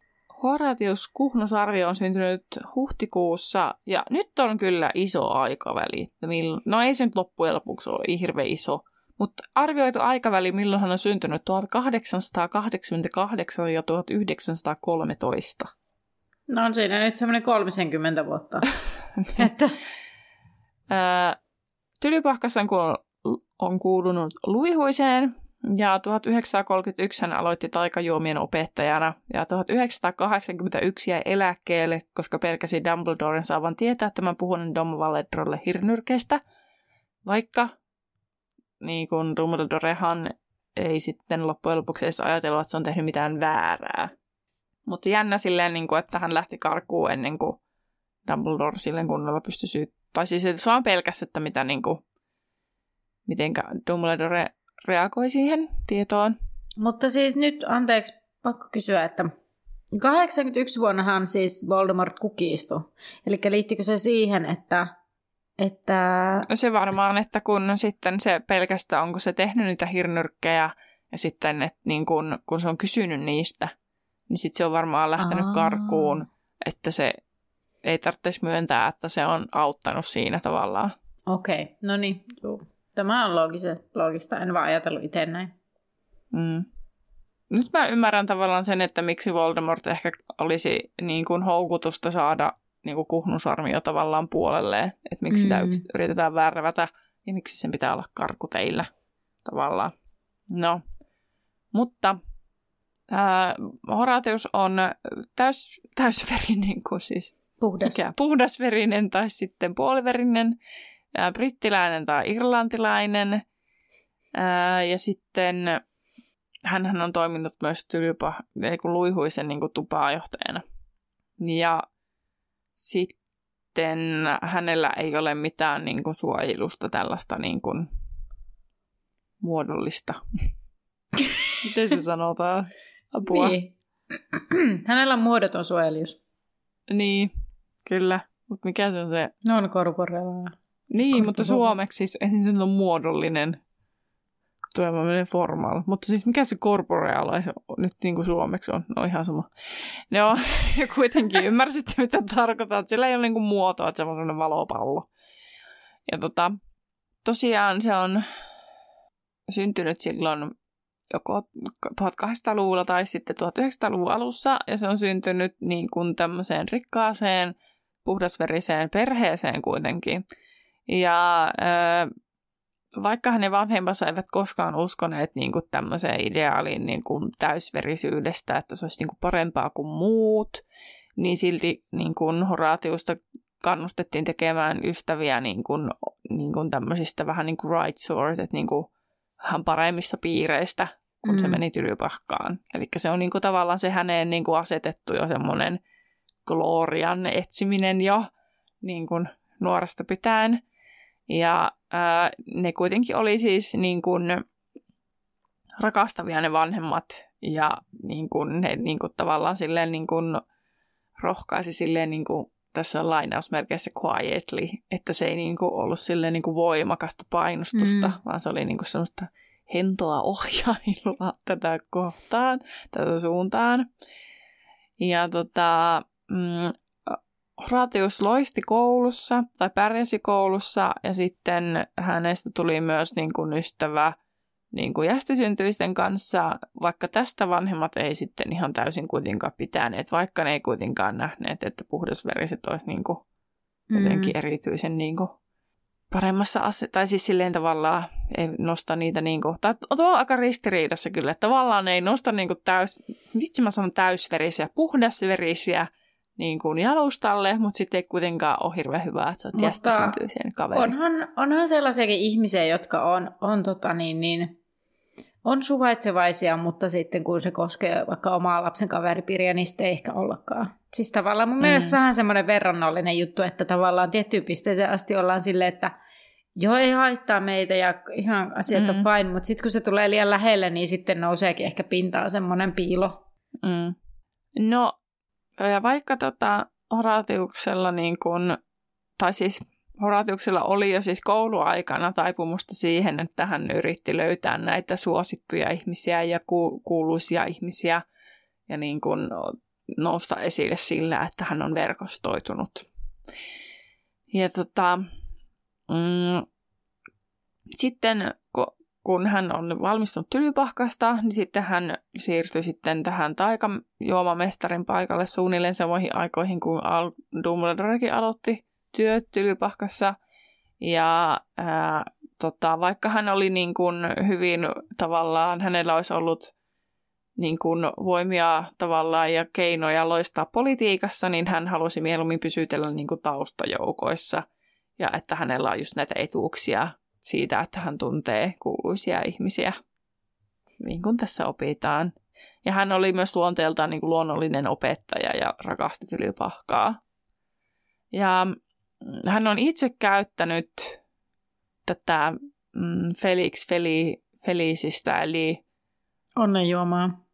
Horatius Kuhnusarvio on syntynyt huhtikuussa, ja nyt on kyllä iso aikaväli. No ei se nyt loppujen lopuksi ole hirveän iso, mutta arvioitu aikaväli, milloin hän on syntynyt, 1888 ja 1913. No on siinä nyt semmoinen 30 vuotta. että... Tylypahkassa on, on kuulunut luihuiseen ja 1931 hän aloitti taikajuomien opettajana ja 1981 jäi eläkkeelle, koska pelkäsi Dumbledoren saavan tietää tämän puhuneen Dom Valedrolle hirnyrkeistä, vaikka niin kuin Dumbledorehan ei sitten loppujen lopuksi edes ajatellut, että se on tehnyt mitään väärää. Mutta jännä silleen, niin kuin, että hän lähti karkuun ennen kuin Dumbledore silleen kunnolla pystyi syyttämään. Tai siis se vaan pelkäs, että mitä, niin kuin, mitenkä Dumbledore reagoi siihen tietoon. Mutta siis nyt, anteeksi, pakko kysyä, että 81 vuonnahan siis Voldemort kukistui. Eli liittikö se siihen, että että... Se varmaan, että kun sitten se pelkästään, onko se tehnyt niitä hirnyrkkejä ja sitten, että niin kun, kun se on kysynyt niistä, niin sitten se on varmaan lähtenyt Aa. karkuun, että se ei tarvitsisi myöntää, että se on auttanut siinä tavallaan. Okei, okay. no niin. Tämä on loogista, loogista, en vaan ajatellut itse näin. Mm. Nyt mä ymmärrän tavallaan sen, että miksi Voldemort ehkä olisi niin kuin houkutusta saada niin kuin kuhnusarmio tavallaan puolelleen, että miksi mm. sitä yritetään värvätä ja miksi sen pitää olla karku teillä tavallaan. No, Mutta ää, Horatius on täys, täysverinen, kuin siis Puhdas. mikä, puhdasverinen tai sitten puoliverinen, ää, brittiläinen tai irlantilainen. Ää, ja sitten hän on toiminut myös tylypä, luihuisen niin kuin tupaajohtajana. Ja sitten hänellä ei ole mitään niin kuin, suojelusta tällaista niin kuin, muodollista. Miten se sanotaan? Apua. Niin. Hänellä on muodoton suojelius. Niin, kyllä. Mutta mikä se on se? Non corporeal. Niin, mutta suomeksi siis ensin se on muodollinen. Tulee formal. Mutta siis mikä se corporeal nyt niin kuin suomeksi on? No ihan sama. No, ja kuitenkin ymmärsitte, mitä tarkoittaa. Että sillä ei ole niin kuin muotoa, että se on sellainen valopallo. Ja tota, tosiaan se on syntynyt silloin joko 1800-luvulla tai sitten 1900-luvun alussa, ja se on syntynyt niin kuin tämmöiseen rikkaaseen, puhdasveriseen perheeseen kuitenkin. Ja äh, vaikka hänen vanhempansa eivät koskaan uskoneet niin kuin tämmöiseen ideaaliin niin kuin täysverisyydestä, että se olisi niin kuin parempaa kuin muut, niin silti niin kuin Horatiusta kannustettiin tekemään ystäviä niin kuin, niin kuin tämmöisistä vähän niin kuin right sort, että niin kuin vähän paremmista piireistä, kun mm. se meni tylypahkaan. Eli se on niin kuin tavallaan se häneen niin kuin asetettu jo semmoinen glorian etsiminen jo niin kuin nuoresta pitäen. Ja ää, ne kuitenkin oli siis niin kuin rakastavia ne vanhemmat ja niin kuin ne niin kuin tavallaan silleen niin kuin rohkaisi silleen niin kuin tässä lainausmerkeissä quietly, että se ei niin kuin ollut silleen niin kuin voimakasta painostusta, mm. vaan se oli niin kuin semmoista hentoa ohjailua tätä kohtaan, tätä suuntaan. Ja tota, mm, Horatius loisti koulussa tai pärjäsi koulussa ja sitten hänestä tuli myös niin kuin ystävä niin kuin jästisyntyisten kanssa, vaikka tästä vanhemmat ei sitten ihan täysin kuitenkaan pitäneet, vaikka ne ei kuitenkaan nähneet, että puhdasveriset olisi niin kuin jotenkin mm. erityisen niin kuin paremmassa asemassa, tai siis silleen tavallaan ei nosta niitä niin kuin, tai on aika ristiriidassa kyllä, että tavallaan ei nosta niin kuin täys, vitsi mä sanon täysverisiä, puhdasverisiä, niin kuin jalustalle, mutta sitten ei kuitenkaan ole hirveän hyvä, että sä oot jästisyntyisen kaveri. Onhan, onhan sellaisiakin ihmisiä, jotka on, on, tota niin, niin, on suvaitsevaisia, mutta sitten kun se koskee vaikka omaa lapsen kaveripiiriä, niin sitten ei ehkä ollakaan. Siis tavallaan mun mm. mielestä vähän semmoinen verrannollinen juttu, että tavallaan tiettyyn pisteeseen asti ollaan silleen, että joo, ei haittaa meitä ja ihan asiat mm. on fine, mutta sitten kun se tulee liian lähelle, niin sitten nouseekin ehkä pintaan semmoinen piilo. Mm. No, ja vaikka tota Horatiuksella niin kun, tai siis Horatiuksella oli jo siis kouluaikana taipumusta siihen, että hän yritti löytää näitä suosittuja ihmisiä ja ku- kuuluisia ihmisiä ja niin kun nousta esille sillä, että hän on verkostoitunut. Ja tota, mm, sitten kun hän on valmistunut Tylypahkasta, niin sitten hän siirtyi sitten tähän taikajuomamestarin paikalle suunnilleen samoihin aikoihin, kun Al Dumbledorekin aloitti työt Tylypahkassa. Ja ää, tota, vaikka hän oli niin kuin hyvin tavallaan, hänellä olisi ollut niin kuin voimia tavallaan ja keinoja loistaa politiikassa, niin hän halusi mieluummin pysytellä niin kuin taustajoukoissa ja että hänellä on just näitä etuuksia siitä, että hän tuntee kuuluisia ihmisiä, niin kuin tässä opitaan. Ja hän oli myös luonteeltaan niin kuin luonnollinen opettaja ja rakasti tylypahkaa. Ja hän on itse käyttänyt tätä mm, Felix Feli, Felisistä, eli onnenjuomaa.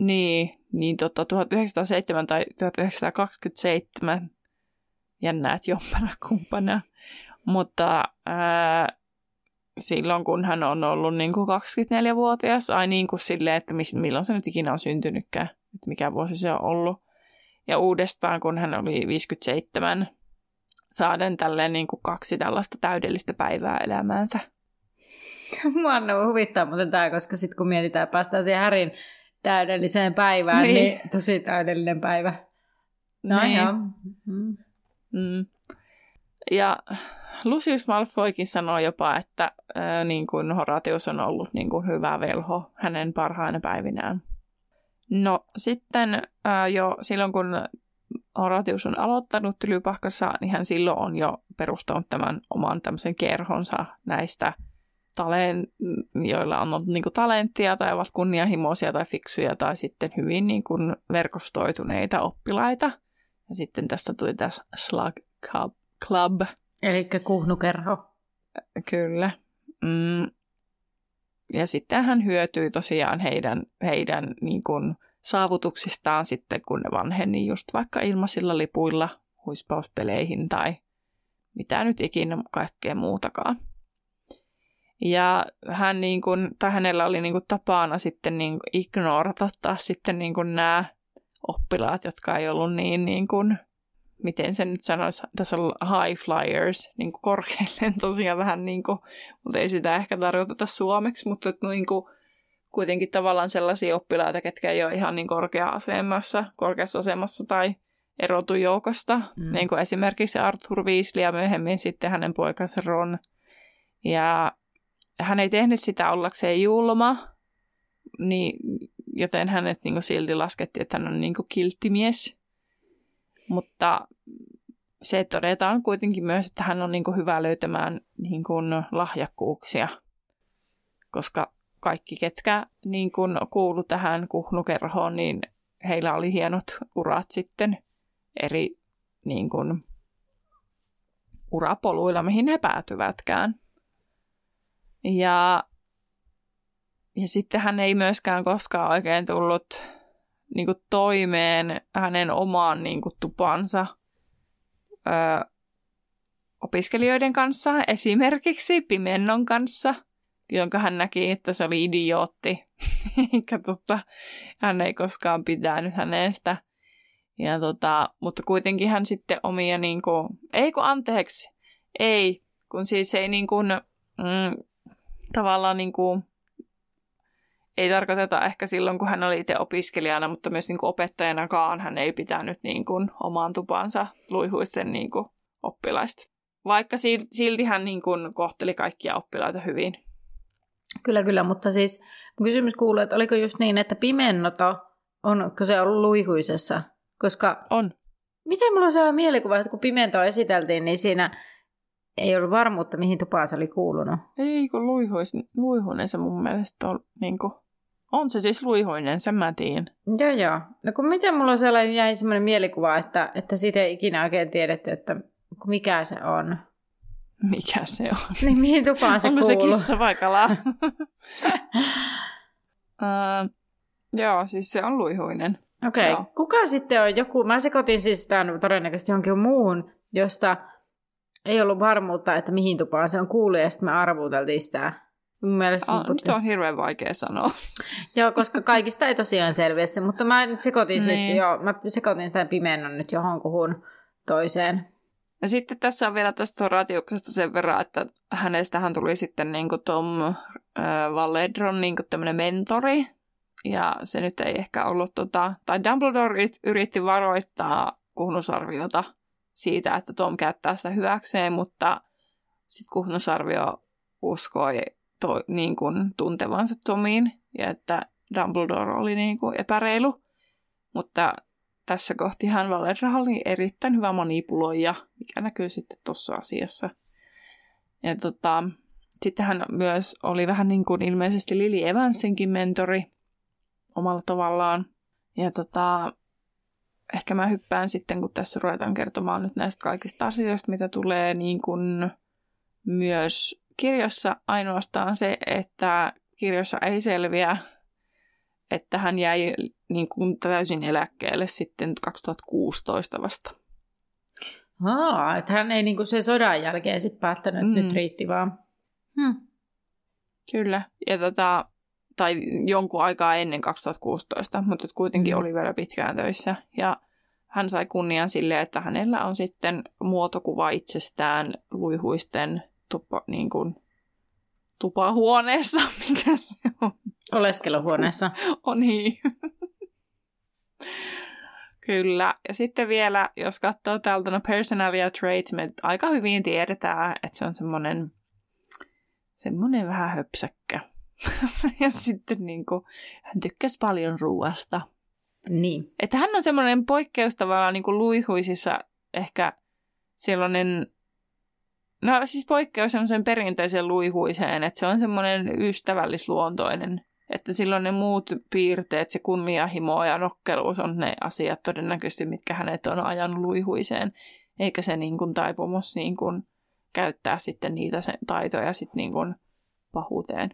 Niin, niin tota, 1907 tai 1927 jännää, että jompana kumpana. Mutta ää, silloin, kun hän on ollut niin kuin 24-vuotias, ai niin kuin silleen, että milloin se nyt ikinä on syntynytkään, että mikä vuosi se on ollut. Ja uudestaan, kun hän oli 57, saaden tälleen niin kuin kaksi tällaista täydellistä päivää elämäänsä. Mua on huvittaa muuten tämä, koska sitten kun mietitään, päästään siihen Härin täydelliseen päivään, niin, niin tosi täydellinen päivä. No niin. Mm. Mm. Ja Lucius Malfoykin sanoi jopa, että ää, niin kuin Horatius on ollut niin kuin hyvä velho hänen parhaina päivinään. No sitten ää, jo silloin, kun Horatius on aloittanut Tylypahkassa, niin hän silloin on jo perustanut tämän oman tämmöisen kerhonsa näistä talen, joilla on ollut niin kuin talenttia tai ovat kunnianhimoisia tai fiksuja tai sitten hyvin niin kuin verkostoituneita oppilaita. Ja sitten tästä tuli tässä Slug Club. Eli kuhnukerho. Kyllä. Mm. Ja sitten hän hyötyi tosiaan heidän, heidän niin kuin saavutuksistaan sitten, kun ne vanheni just vaikka ilmaisilla lipuilla huispauspeleihin tai mitä nyt ikinä kaikkea muutakaan. Ja hän niin kuin, tai hänellä oli niin kuin tapana sitten niin kuin ignorata taas sitten niin kuin nämä oppilaat, jotka ei ollut niin, niin kuin, miten se nyt sanoisi, tässä on high flyers, niin kuin korkeille tosiaan vähän niin kuin, mutta ei sitä ehkä tarjota suomeksi, mutta että niin kuin, kuitenkin tavallaan sellaisia oppilaita, ketkä ei ole ihan niin korkea-asemassa, korkeassa asemassa tai erotu joukosta, mm. niin kuin esimerkiksi Arthur Weasley ja myöhemmin sitten hänen poikansa Ron. Ja hän ei tehnyt sitä ollakseen julma, niin, joten hänet niin kuin silti laskettiin, että hän on niin kuin kilttimies. Mutta se todetaan kuitenkin myös, että hän on niin kuin hyvä löytämään niin kuin lahjakkuuksia, koska kaikki, ketkä niin kuin kuulu tähän kuhnukerhoon, niin heillä oli hienot urat sitten eri niin kuin, urapoluilla, mihin he päätyvätkään. Ja, ja sitten hän ei myöskään koskaan oikein tullut niin kuin, toimeen hänen omaan niin kuin, tupansa ö, opiskelijoiden kanssa, esimerkiksi Pimennon kanssa – jonka hän näki, että se oli idiootti. Eikä tota, hän ei koskaan pitänyt hänestä. Ja tota, mutta kuitenkin hän sitten omia niin kuin, ei kun anteeksi, ei, kun siis ei niin kuin, mm, tavallaan niin kuin, ei tarkoiteta ehkä silloin, kun hän oli itse opiskelijana, mutta myös niin kuin opettajanakaan hän ei pitänyt niin kuin omaan tupansa luihuisten niin kuin oppilaista. Vaikka silti hän niin kuin kohteli kaikkia oppilaita hyvin. Kyllä, kyllä, mutta siis kysymys kuuluu, että oliko just niin, että pimennoto, onko se ollut luihuisessa? Koska on. Miten mulla on sellainen mielikuva, että kun pimentoa esiteltiin, niin siinä ei ollut varmuutta, mihin tupaan se oli kuulunut. Ei, kun luihuis, luihuinen se mun mielestä on, niin kuin, on se siis luihuinen, sen mä tiedän. Joo, joo. No kun miten mulla sellainen, jäi sellainen mielikuva, että, että siitä ei ikinä oikein tiedetty, että mikä se on. Mikä se on? Niin mihin tupaan se Onko kuuluu? se kissa vai kala? uh, joo, siis se on luihuinen. Okei. Okay. Kuka sitten on joku, mä sekoitin siis tämän todennäköisesti jonkin muun, josta ei ollut varmuutta, että mihin tupaan se on kuullut, ja sitten me arvuuteltiin sitä. Mun mielestä ah, nyt on hirveän vaikea sanoa. joo, koska kaikista ei tosiaan selviä se, mutta mä nyt sekoitin siis, niin. siis, joo, mä sekoitin sitä pimennon nyt johonkuhun toiseen. Ja sitten tässä on vielä tästä Horatiuksesta sen verran, että hänestähän tuli sitten niin kuin Tom äh, Valedron niin kuin tämmöinen mentori. Ja se nyt ei ehkä ollut, tota, tai Dumbledore yritti varoittaa kuhnusarviota siitä, että Tom käyttää sitä hyväkseen, mutta sitten kuhnusarvio uskoi to, niin kuin tuntevansa Tomiin ja että Dumbledore oli niin kuin epäreilu. Mutta tässä kohtihan Valera oli erittäin hyvä manipuloija, mikä näkyy sitten tuossa asiassa. Ja tota, sitten hän myös oli vähän niin kuin ilmeisesti Lili Evansinkin mentori omalla tavallaan. Ja tota, ehkä mä hyppään sitten, kun tässä ruvetaan kertomaan nyt näistä kaikista asioista, mitä tulee niin kuin myös kirjassa ainoastaan se, että kirjassa ei selviä, että hän jäi niin kuin täysin eläkkeelle sitten 2016 vasta. Aa, että hän ei niin kuin se sodan jälkeen sitten päättänyt, että mm. nyt riitti vaan. Hmm. Kyllä, ja tota, tai jonkun aikaa ennen 2016, mutta kuitenkin mm. oli vielä pitkään töissä. Ja hän sai kunnian sille, että hänellä on sitten muotokuva itsestään luihuisten tupa, niin kuin, tupahuoneessa, mikä se on. Oleskeluhuoneessa. on niin. Kyllä. Ja sitten vielä, jos katsoo täältä no personality traits, me aika hyvin tiedetään, että se on semmoinen, semmoinen vähän höpsäkkä. ja sitten niin kuin, hän tykkäsi paljon ruoasta. Niin. Että hän on semmoinen poikkeus tavallaan niin kuin luihuisissa ehkä sellainen, no siis poikkeus semmoisen perinteisen luihuiseen, että se on semmoinen ystävällisluontoinen että silloin ne muut piirteet, se kunnianhimo ja nokkeluus on ne asiat todennäköisesti, mitkä hänet on ajanut luihuiseen, eikä se niin kuin taipumus niin kuin käyttää sitten niitä sen taitoja sitten niin kuin pahuuteen.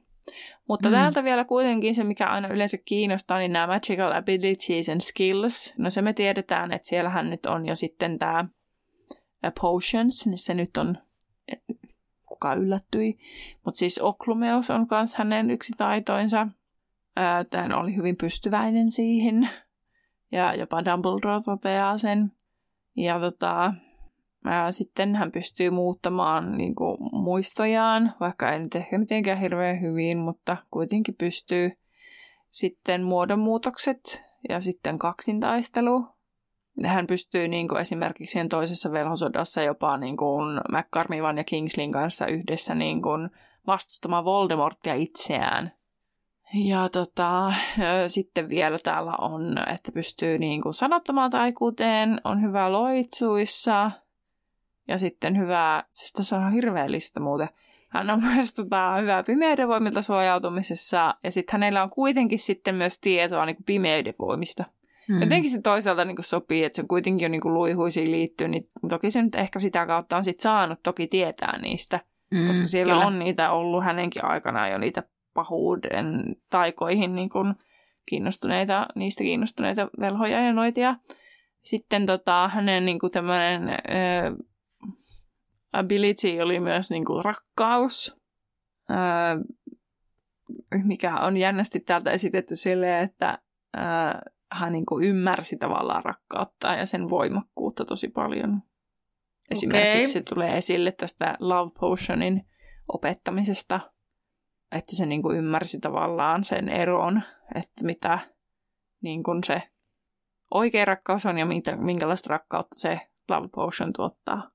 Mutta mm. täältä vielä kuitenkin se, mikä aina yleensä kiinnostaa, niin nämä magical abilities and skills. No se me tiedetään, että siellähän nyt on jo sitten tämä potions, niin se nyt on, kuka yllättyi. Mutta siis oklumeus on myös hänen yksi taitoinsa. Hän oli hyvin pystyväinen siihen. Ja jopa Dumbledore toteaa sen. Ja tota, ää, sitten hän pystyy muuttamaan niin kuin, muistojaan, vaikka ei nyt ehkä mitenkään hirveän hyvin, mutta kuitenkin pystyy. Sitten muodonmuutokset ja sitten kaksintaistelu. Hän pystyy niin kuin, esimerkiksi sen toisessa velhosodassa jopa niin kuin, McCarmivan ja Kingslin kanssa yhdessä niin kuin, vastustamaan Voldemortia itseään ja tota, sitten vielä täällä on, että pystyy niin kuin sanottomaan taikuuteen, on hyvä loitsuissa ja sitten hyvä, siis tässä on hirveä lista muuten. Hän on myös tota, hyvä pimeyden voimilta suojautumisessa ja sitten hänellä on kuitenkin sitten myös tietoa niin kuin pimeyden voimista. Mm. Jotenkin se toisaalta niin kuin sopii, että se kuitenkin on niin kuin luihuisiin liittyy, niin toki se nyt ehkä sitä kautta on sitten saanut toki tietää niistä, mm, koska siellä kyllä. on niitä ollut hänenkin aikanaan jo niitä pahuuden taikoihin niin kuin kiinnostuneita, niistä kiinnostuneita velhoja ja noitia. Sitten tota, hänen niin kuin tämmöinen äh, ability oli myös niin kuin rakkaus, äh, mikä on jännästi täältä esitetty silleen, että äh, hän niin kuin ymmärsi tavallaan rakkautta ja sen voimakkuutta tosi paljon. Esimerkiksi okay. se tulee esille tästä Love Potionin opettamisesta – että se niin kuin ymmärsi tavallaan sen eron, että mitä niin kuin se oikea rakkaus on ja mitä, minkälaista rakkautta se Love Potion tuottaa.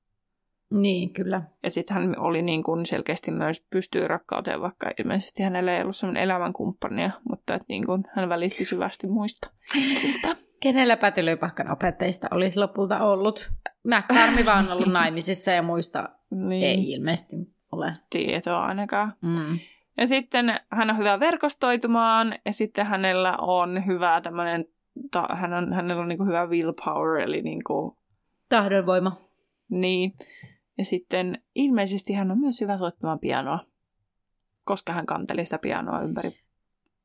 Niin, kyllä. Ja sitten hän oli niin kuin selkeästi myös pystyy rakkauteen, vaikka ilmeisesti hänellä ei ollut sellainen elämänkumppania, mutta että niin kuin hän välitti syvästi muista ihmisistä. Kenellä pätilöipahkan opettajista olisi lopulta ollut? McCarmi vaan ollut naimisissa ja muista niin. ei ilmeisesti ole. Tietoa ainakaan. Mm. Ja sitten hän on hyvä verkostoitumaan ja sitten hänellä on hyvä tämmöinen, ta, hän on, hänellä on niin hyvä willpower, eli niin kuin, Tahdonvoima. Niin. Ja sitten ilmeisesti hän on myös hyvä soittamaan pianoa, koska hän kanteli sitä pianoa ympäri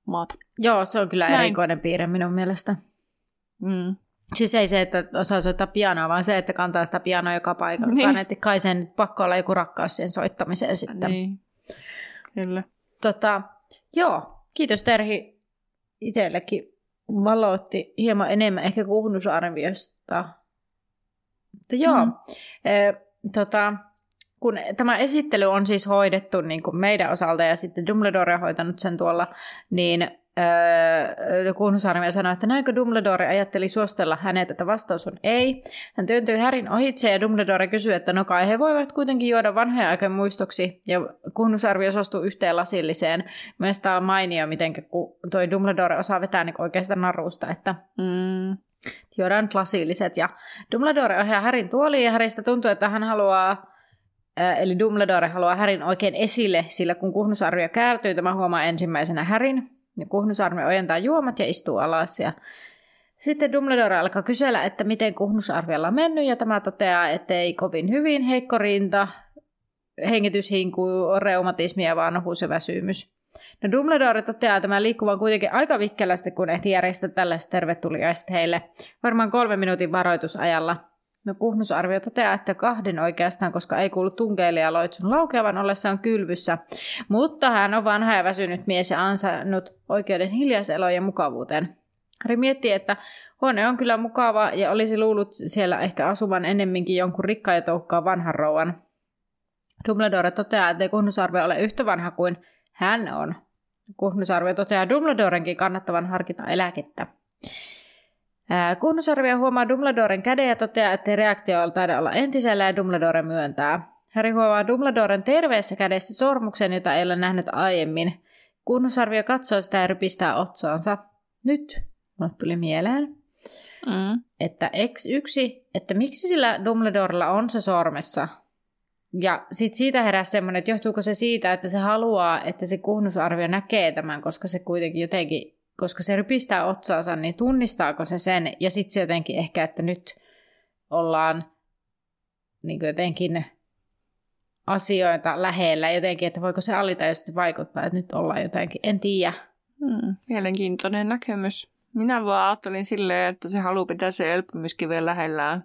maata. Joo, se on kyllä Näin. erikoinen piirre minun mielestä. Mm. Siis ei se, että osaa soittaa pianoa, vaan se, että kantaa sitä pianoa joka paikalla. Niin. Että kai sen pakko olla joku rakkaus sen soittamiseen sitten. Niin, kyllä. Tota, joo, kiitos Terhi itsellekin valotti hieman enemmän ehkä kuhnusarviosta. Mutta joo, mm. e, tota, kun tämä esittely on siis hoidettu niin kuin meidän osalta ja sitten Dumbledore on hoitanut sen tuolla, niin öö, Kuhnusarmia sanoi, että näinkö Dumbledore ajatteli suostella hänet, että vastaus on ei. Hän työntyi Härin ohitse ja Dumbledore kysyi, että no kai he voivat kuitenkin juoda vanhoja aikojen muistoksi. Ja Kuhnusarvio suostui yhteen lasilliseen. Mielestäni on mainio, miten toi Dumbledore osaa vetää niin oikeasta narusta, että mm. Juodaan lasilliset. Ja Dumbledore ohjaa Härin tuoliin ja Häristä tuntuu, että hän haluaa Eli Dumbledore haluaa Härin oikein esille, sillä kun kuhnusarvio käärtyy, tämä huomaa ensimmäisenä Härin. Ja kuhnusarmi ojentaa juomat ja istuu alas. Ja sitten Dumbledore alkaa kysellä, että miten kuhnusarvialla on mennyt, ja tämä toteaa, että ei kovin hyvin, heikko rinta, hengityshinku, reumatismi ja vanhuus ja väsymys. No Dumbledore toteaa tämän liikkuvan kuitenkin aika vikkelästi, kun ehti järjestää tällaiset tervetuliaiset heille. Varmaan kolme minuutin varoitusajalla. No kuhnusarvio toteaa, että kahden oikeastaan, koska ei kuulu tunkeilija loitsun laukeavan ollessaan kylvyssä. Mutta hän on vanha ja väsynyt mies ja ansainnut oikeuden hiljaiseloon ja mukavuuteen. Harry miettii, että huone on kyllä mukava ja olisi luullut siellä ehkä asuvan ennemminkin jonkun rikkaan ja toukkaan vanhan rouvan. Dumbledore toteaa, että kuhnusarvio ole yhtä vanha kuin hän on. Kuhnusarvio toteaa Dumbledorenkin kannattavan harkita eläkettä. Kunnusarvio huomaa Dumbledoren käden ja toteaa, että reaktio taida olla entisellä ja Dumbledore myöntää. Harry huomaa Dumbledoren terveessä kädessä sormuksen, jota ei ole nähnyt aiemmin. Kunnusarvio katsoo sitä ja rypistää otsaansa. Nyt, mulle tuli mieleen, mm. että X1, että miksi sillä Dumbledorella on se sormessa? Ja sit siitä herää semmoinen, että johtuuko se siitä, että se haluaa, että se kunnusarvio näkee tämän, koska se kuitenkin jotenkin, koska se rypistää otsaansa, niin tunnistaako se sen? Ja sitten se jotenkin ehkä, että nyt ollaan niin jotenkin asioita lähellä jotenkin, että voiko se alitajuisesti vaikuttaa, että nyt ollaan jotenkin, en tiedä. Hmm, mielenkiintoinen näkemys. Minä vaan ajattelin silleen, että se haluaa pitää se elpymiskiven lähellään.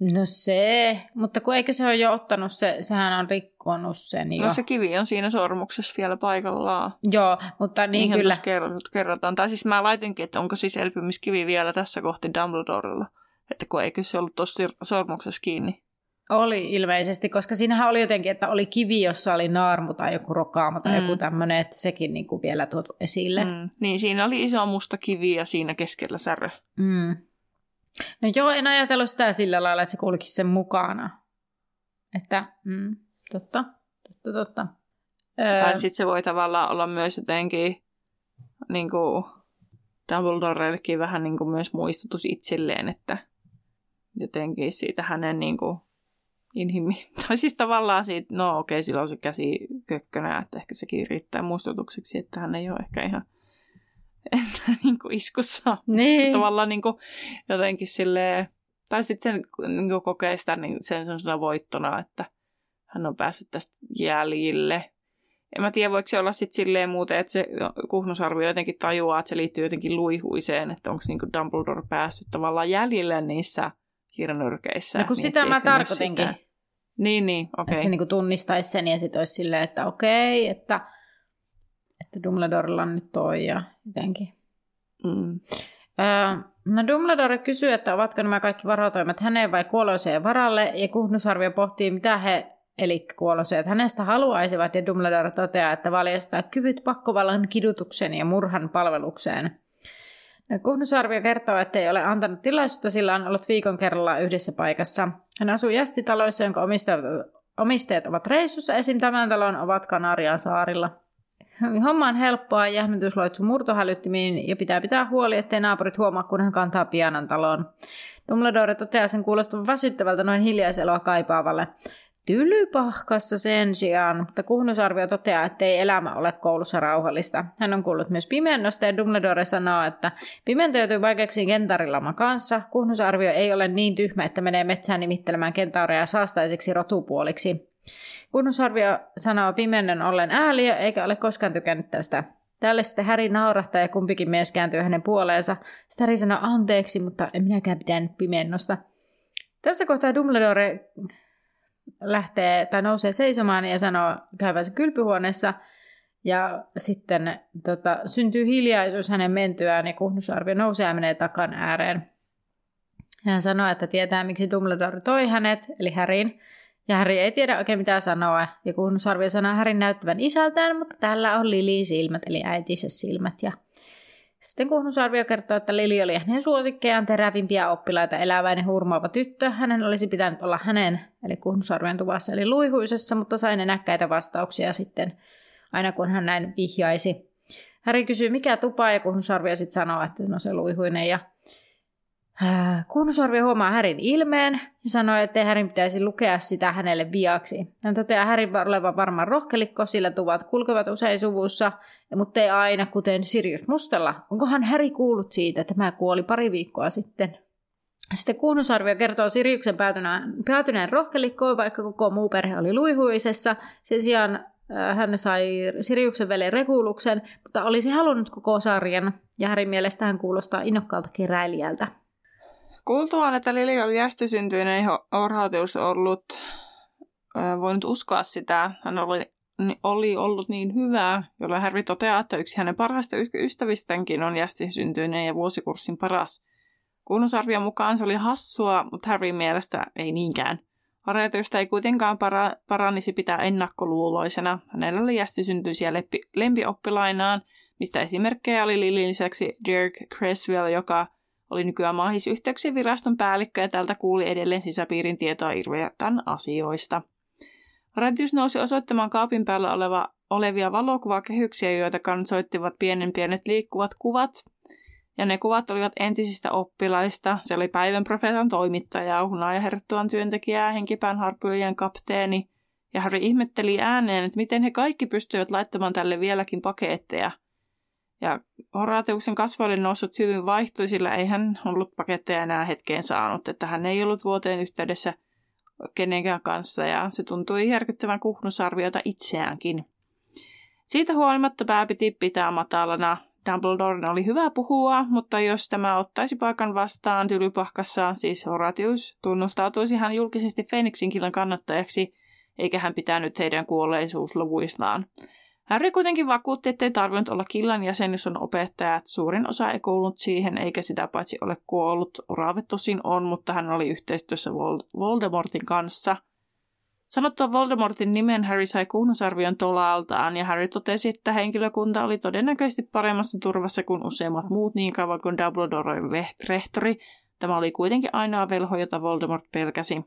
No se, mutta kun eikö se ole jo ottanut se, sehän on rikkonut sen jo. No se kivi on siinä sormuksessa vielä paikallaan. Joo, mutta niin Niinhän kyllä. kerrotaan. Tai siis mä laitinkin, että onko siis elpymiskivi vielä tässä kohti Dumbledorella. Että kun eikö se ollut tuossa sormuksessa kiinni. Oli ilmeisesti, koska siinähän oli jotenkin, että oli kivi, jossa oli naarmu tai joku rokaama tai mm. joku tämmöinen, että sekin niin kuin vielä tuotu esille. Mm. Niin, siinä oli iso musta kivi ja siinä keskellä särö. Mm. No joo, en ajatellut sitä sillä lailla, että se kulki sen mukana. Että, mm, totta, totta, totta. Tai sitten se voi tavallaan olla myös jotenkin niin kuin Dumbledorellekin vähän niin kuin myös muistutus itselleen, että jotenkin siitä hänen niin kuin inhimmi. Tai siis tavallaan siitä, no okei, okay, sillä on se käsi kökkönä, että ehkä sekin riittää muistutukseksi, että hän ei ole ehkä ihan enää niin kuin iskussa. Niin. Tavallaan niin kuin jotenkin silleen, tai sitten sen niin kuin kokee sitä niin sen sellaisena voittona, että hän on päässyt tästä jäljille. En mä tiedä, voiko se olla sitten silleen muuten, että se kuhnusarvio jotenkin tajuaa, että se liittyy jotenkin luihuiseen, että onko niin Dumbledore päässyt tavallaan jäljille niissä hirnyrkeissä. No kun sitä mä tarkoitinkin. Sitä. Niin, niin, okei. Okay. Että se niinku tunnistaisi sen ja sitten olisi silleen, että okei, okay, että, että Dumbledorella on nyt toi ja jotenkin. Mm. Öö, no Dumbledore kysyy, että ovatko nämä kaikki varotoimet häneen vai kuoloseen varalle, ja Kuhnusarvio pohtii, mitä he, eli kuoloseet, hänestä haluaisivat, ja Dumbledore toteaa, että valjastaa kyvyt pakkovallan kidutuksen ja murhan palvelukseen. Kuhnusarvio kertoo, että ei ole antanut tilaisuutta, sillä on ollut viikon kerralla yhdessä paikassa. Hän asuu jästitaloissa, jonka omistajat ovat reissussa. Esim. tämän talon ovat Kanarian saarilla. Homma on helppoa, jähmetys loitsu murtohälyttimiin ja pitää pitää huoli, ettei naapurit huomaa, kun hän kantaa pianan taloon. Dumbledore toteaa sen kuulostavan väsyttävältä noin hiljaiseloa kaipaavalle. Tylypahkassa sen sijaan, mutta Kuhnusarvio toteaa, että ei elämä ole koulussa rauhallista. Hän on kuullut myös pimennosta ja Dumbledore sanoo, että pimento joutuu vaikeuksiin kentarillaman kanssa. Kuhnusarvio ei ole niin tyhmä, että menee metsään nimittelemään kentaureja saastaiseksi rotupuoliksi. Kuhnusarvio sanoo pimennen ollen ääliö, eikä ole koskaan tykännyt tästä. Tälle sitten Häri naurahtaa ja kumpikin mies kääntyy hänen puoleensa. Sitten Häri sanoo anteeksi, mutta en minäkään pitänyt pimennosta. Tässä kohtaa Dumbledore lähtee tai nousee seisomaan ja sanoo käyvänsä kylpyhuoneessa. Ja sitten tota, syntyy hiljaisuus hänen mentyään ja kuhnusarvio nousee ja menee takan ääreen. Hän sanoo, että tietää miksi Dumbledore toi hänet, eli Härin. Ja Harry ei tiedä oikein mitä sanoa. Ja kuhnusarvio sanoo Härin näyttävän isältään, mutta tällä on Lilin silmät, eli äitinsä silmät. Ja sitten kuhnusarvio kertoo, että Lili oli hänen suosikkejaan terävimpiä oppilaita, eläväinen hurmaava tyttö. Hänen olisi pitänyt olla hänen, eli kuhnusarvion tuvassa, eli luihuisessa, mutta sai ne näkkäitä vastauksia sitten, aina kun hän näin vihjaisi. Häri kysyy, mikä tupa, ja kuhnusarvio sitten sanoo, että no se luihuinen, ja Äh, Kunnusarvi huomaa Härin ilmeen ja sanoo, että Härin pitäisi lukea sitä hänelle viaksi. Hän toteaa Härin olevan varmaan rohkelikko, sillä tuvat kulkevat usein suvussa, mutta ei aina, kuten Sirius Mustella. Onkohan Häri kuullut siitä, että mä kuoli pari viikkoa sitten? Sitten Kuhnusarvio kertoo Siriuksen päätyneen, päätyneen rohkelikkoon, vaikka koko muu perhe oli luihuisessa. Sen sijaan äh, hän sai Siriuksen velen Reguluksen, mutta olisi halunnut koko sarjan, ja Härin mielestä hän kuulostaa innokkaalta keräilijältä. Kuultuaan, että Lili oli jästisyntyinen, ei Orhateus ollut voinut uskoa sitä. Hän oli, oli ollut niin hyvää, jolloin Harry toteaa, että yksi hänen parhaista ystävistäänkin on jästisyntyinen ja vuosikurssin paras. Kuunnusarvion mukaan se oli hassua, mutta Harryn mielestä ei niinkään. Orhateusta ei kuitenkaan para- parannisi pitää ennakkoluuloisena. Hänellä oli jästisyntyisiä lempi- lempioppilainaan, mistä esimerkkejä oli Lilin lisäksi Dirk Creswell, joka oli nykyään maahisyhteyksien viraston päällikkö ja tältä kuuli edelleen sisäpiirin tietoa Irvetan asioista. Radius nousi osoittamaan kaapin päällä oleva, olevia valokuvakehyksiä, joita kansoittivat pienen pienet liikkuvat kuvat. Ja ne kuvat olivat entisistä oppilaista. Se oli päivän profeetan toimittaja, hunaajaherttuan työntekijää, henkipään harpujen kapteeni. Ja Harry ihmetteli ääneen, että miten he kaikki pystyivät laittamaan tälle vieläkin paketteja. Ja Horatiuksen kasvo oli noussut hyvin vaihtui, sillä ei hän ollut paketteja enää hetkeen saanut, että hän ei ollut vuoteen yhteydessä – kenenkään kanssa ja se tuntui järkyttävän kuhnusarviota itseäänkin. Siitä huolimatta pää piti pitää matalana. Dumbledore oli hyvä puhua, mutta jos tämä ottaisi paikan vastaan tylypahkassa, siis Horatius, tunnustautuisi hän julkisesti Phoenixin kannattajaksi, eikä hän pitänyt heidän kuolleisuusluvuistaan. Harry kuitenkin vakuutti, ettei tarvinnut olla killan jäsen, jos on opettaja, että suurin osa ei kuulunut siihen, eikä sitä paitsi ole kuollut. Orave tosin on, mutta hän oli yhteistyössä Voldemortin kanssa. Sanottua Voldemortin nimen Harry sai kuhnusarvion tolaltaan, ja Harry totesi, että henkilökunta oli todennäköisesti paremmassa turvassa kuin useimmat muut niin kauan kuin Dumbledore oli rehtori. Tämä oli kuitenkin ainoa velho, jota Voldemort pelkäsi.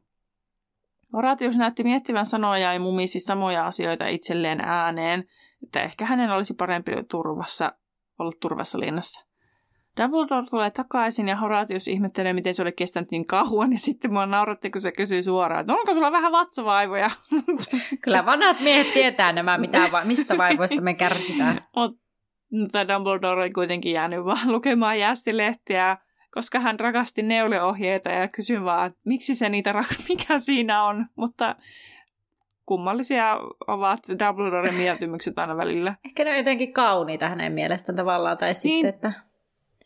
Horatius näytti miettivän sanoja ja mumisi samoja asioita itselleen ääneen – että ehkä hänen olisi parempi turvassa, olla turvassa linnassa. Dumbledore tulee takaisin ja Horatius ihmettelee, miten se oli kestänyt niin kauan. Ja sitten mua nauratti, kun se kysyy suoraan, että onko sulla vähän vatsavaivoja? Kyllä vanhat miehet tietää nämä, mitä, mistä vaivoista me kärsitään. Mutta Dumbledore oli kuitenkin jäänyt vaan lukemaan jäästilehtiä, koska hän rakasti neuleohjeita ja kysyi vaan, että miksi se niitä, rak- mikä siinä on. Mutta kummallisia ovat Dumbledoren mieltymykset aina välillä. Ehkä ne on jotenkin kauniita hänen mielestään tavallaan, tai niin. sitten, että...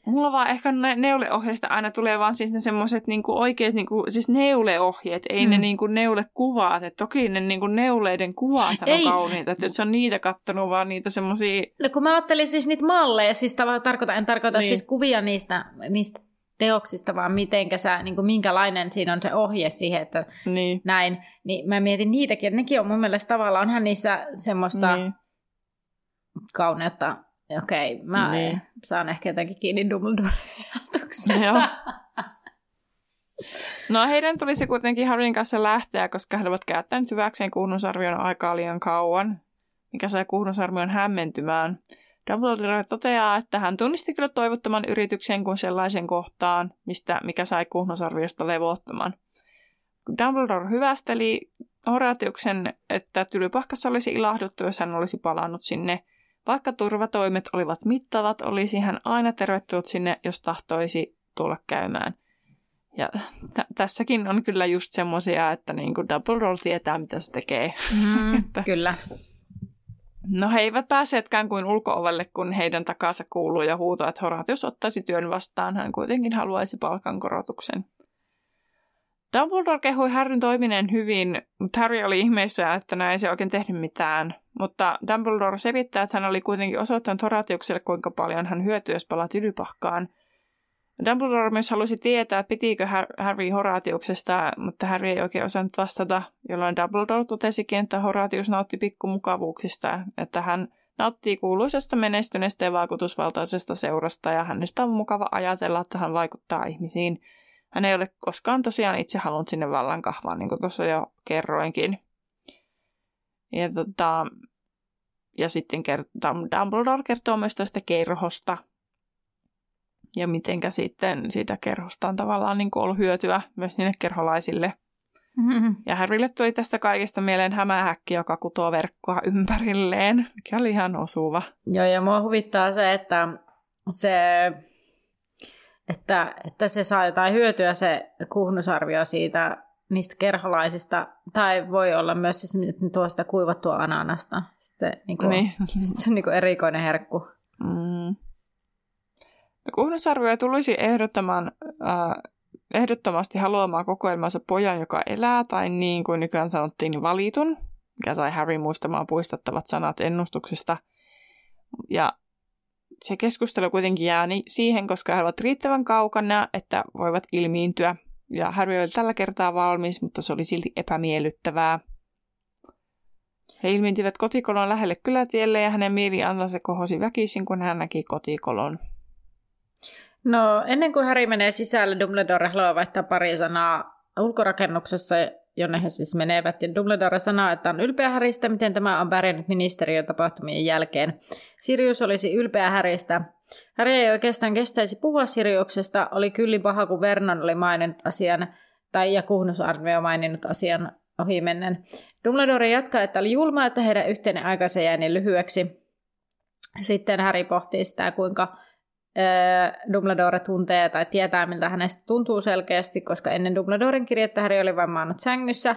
Mulla vaan ehkä ne neuleohjeista aina tulee vaan siis ne semmoiset niinku oikeat niinku, siis neuleohjeet, ei mm. ne niinku neulekuvat. Et toki ne niinku neuleiden kuvat ei. on kauniita, että jos on niitä kattonut, vaan niitä semmoisia... No kun mä ajattelin siis niitä malleja, siis tarkoitan, en tarkoita niin. siis kuvia niistä, niistä teoksista, vaan mitenkä sä, niin kuin minkälainen siinä on se ohje siihen, että niin. näin. Niin mä mietin niitäkin, että nekin on mun mielestä tavallaan, onhan niissä semmoista niin. kauneutta. Okei, mä niin. saan ehkä jotenkin kiinni Dumbledore-ajatuksesta. No heidän tulisi kuitenkin Harryn kanssa lähteä, koska he ovat käyttäneet hyväkseen kuunnusarvion aikaa liian kauan, mikä sai kuunnusarvion hämmentymään. Dumbledore toteaa, että hän tunnisti kyllä toivottoman yrityksen kuin sellaisen kohtaan, mistä, mikä sai kuhnosarviosta levottoman. Dumbledore hyvästeli Horatiuksen, että tylypahkassa olisi ilahduttu, jos hän olisi palannut sinne. Vaikka turvatoimet olivat mittavat, olisi hän aina tervetullut sinne, jos tahtoisi tulla käymään. Ja t- tässäkin on kyllä just semmoisia, että niin kuin Dumbledore tietää, mitä se tekee. Mm. Kyllä. No he eivät pääseetkään kuin ulkoovelle, kun heidän takansa kuuluu ja huuto, että Horatius ottaisi työn vastaan. Hän kuitenkin haluaisi palkankorotuksen. Dumbledore kehui Harryn toimineen hyvin, mutta Harry oli ihmeessä, että näin ei se oikein tehnyt mitään. Mutta Dumbledore selittää, että hän oli kuitenkin osoittanut Horatiukselle, kuinka paljon hän hyötyy, jos palaa tylypahkaan. Dumbledore myös halusi tietää, pitikö Harry Horatiuksesta, mutta Harry ei oikein osannut vastata, jolloin Dumbledore totesikin, että Horatius nautti pikkumukavuuksista, että hän nauttii kuuluisesta menestyneestä ja vaikutusvaltaisesta seurasta ja hänestä on mukava ajatella, että hän vaikuttaa ihmisiin. Hän ei ole koskaan tosiaan itse halunnut sinne vallan kahvaan, niin kuin tuossa jo kerroinkin. Ja, tota, ja sitten Dumbledore kertoo myös tästä kerhosta, ja mitenkä sitten siitä kerhosta on tavallaan niin ollut hyötyä myös niille kerholaisille. Mm-hmm. Ja Harrylle tuli tästä kaikesta mieleen hämähäkki, joka kutoo verkkoa ympärilleen, mikä oli ihan osuva. Joo, ja mua huvittaa se, että se, että, että se saa jotain hyötyä se kuhnusarvio siitä niistä kerholaisista, tai voi olla myös siis, että ne tuo sitä kuivattua ananasta. Sitten, niin kuin, niin. Sitten se on niin kuin erikoinen herkku. Mm. Kuhnusarvio tulisi ehdottamaan, äh, ehdottomasti haluamaan kokoelmansa pojan, joka elää, tai niin kuin nykyään sanottiin, valitun, mikä sai Harry muistamaan puistattavat sanat ennustuksesta. Ja se keskustelu kuitenkin jää siihen, koska he ovat riittävän kaukana, että voivat ilmiintyä. Ja Harry oli tällä kertaa valmis, mutta se oli silti epämiellyttävää. He ilmiintyvät kotikolon lähelle kylätielle ja hänen mieliantansa kohosi väkisin, kun hän näki kotikolon. No, ennen kuin Harry menee sisälle, Dumbledore haluaa vaihtaa pari sanaa ulkorakennuksessa, jonne he siis menevät. Ja Dumbledore sanoo, että on ylpeä Häristä, miten tämä on pärjännyt ministeriön tapahtumien jälkeen. Sirius olisi ylpeä Häristä. Harry ei oikeastaan kestäisi puhua Siriuksesta. Oli kyllin paha, kun Vernon oli maininnut asian, tai ja Kuhnus Arvio maininnut asian ohimennen. Dumbledore jatkaa, että oli julma, että heidän yhteinen aikansa jäi niin lyhyeksi. Sitten Harry pohtii sitä, kuinka Dumbledore tuntee tai tietää, miltä hänestä tuntuu selkeästi, koska ennen Dumbledoren kirjettä Harry oli vain maannut sängyssä.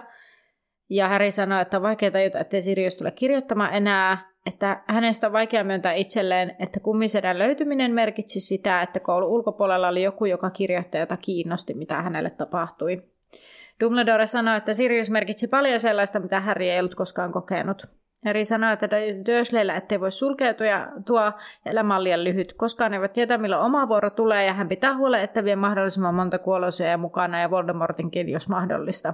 Ja Harry sanoi, että on vaikea tajuta, ettei Sirius tule kirjoittamaan enää, että hänestä on vaikea myöntää itselleen, että kummisedän löytyminen merkitsi sitä, että koulun ulkopuolella oli joku, joka kirjoitti jota kiinnosti, mitä hänelle tapahtui. Dumbledore sanoi, että Sirius merkitsi paljon sellaista, mitä Harry ei ollut koskaan kokenut. Harry sanoi, että Dursleyllä ettei voi sulkeutua ja tuo elämä on liian lyhyt. Koskaan ei voi tietää, milloin oma vuoro tulee ja hän pitää huolen, että vie mahdollisimman monta kuolosyöjää mukana ja Voldemortinkin, jos mahdollista.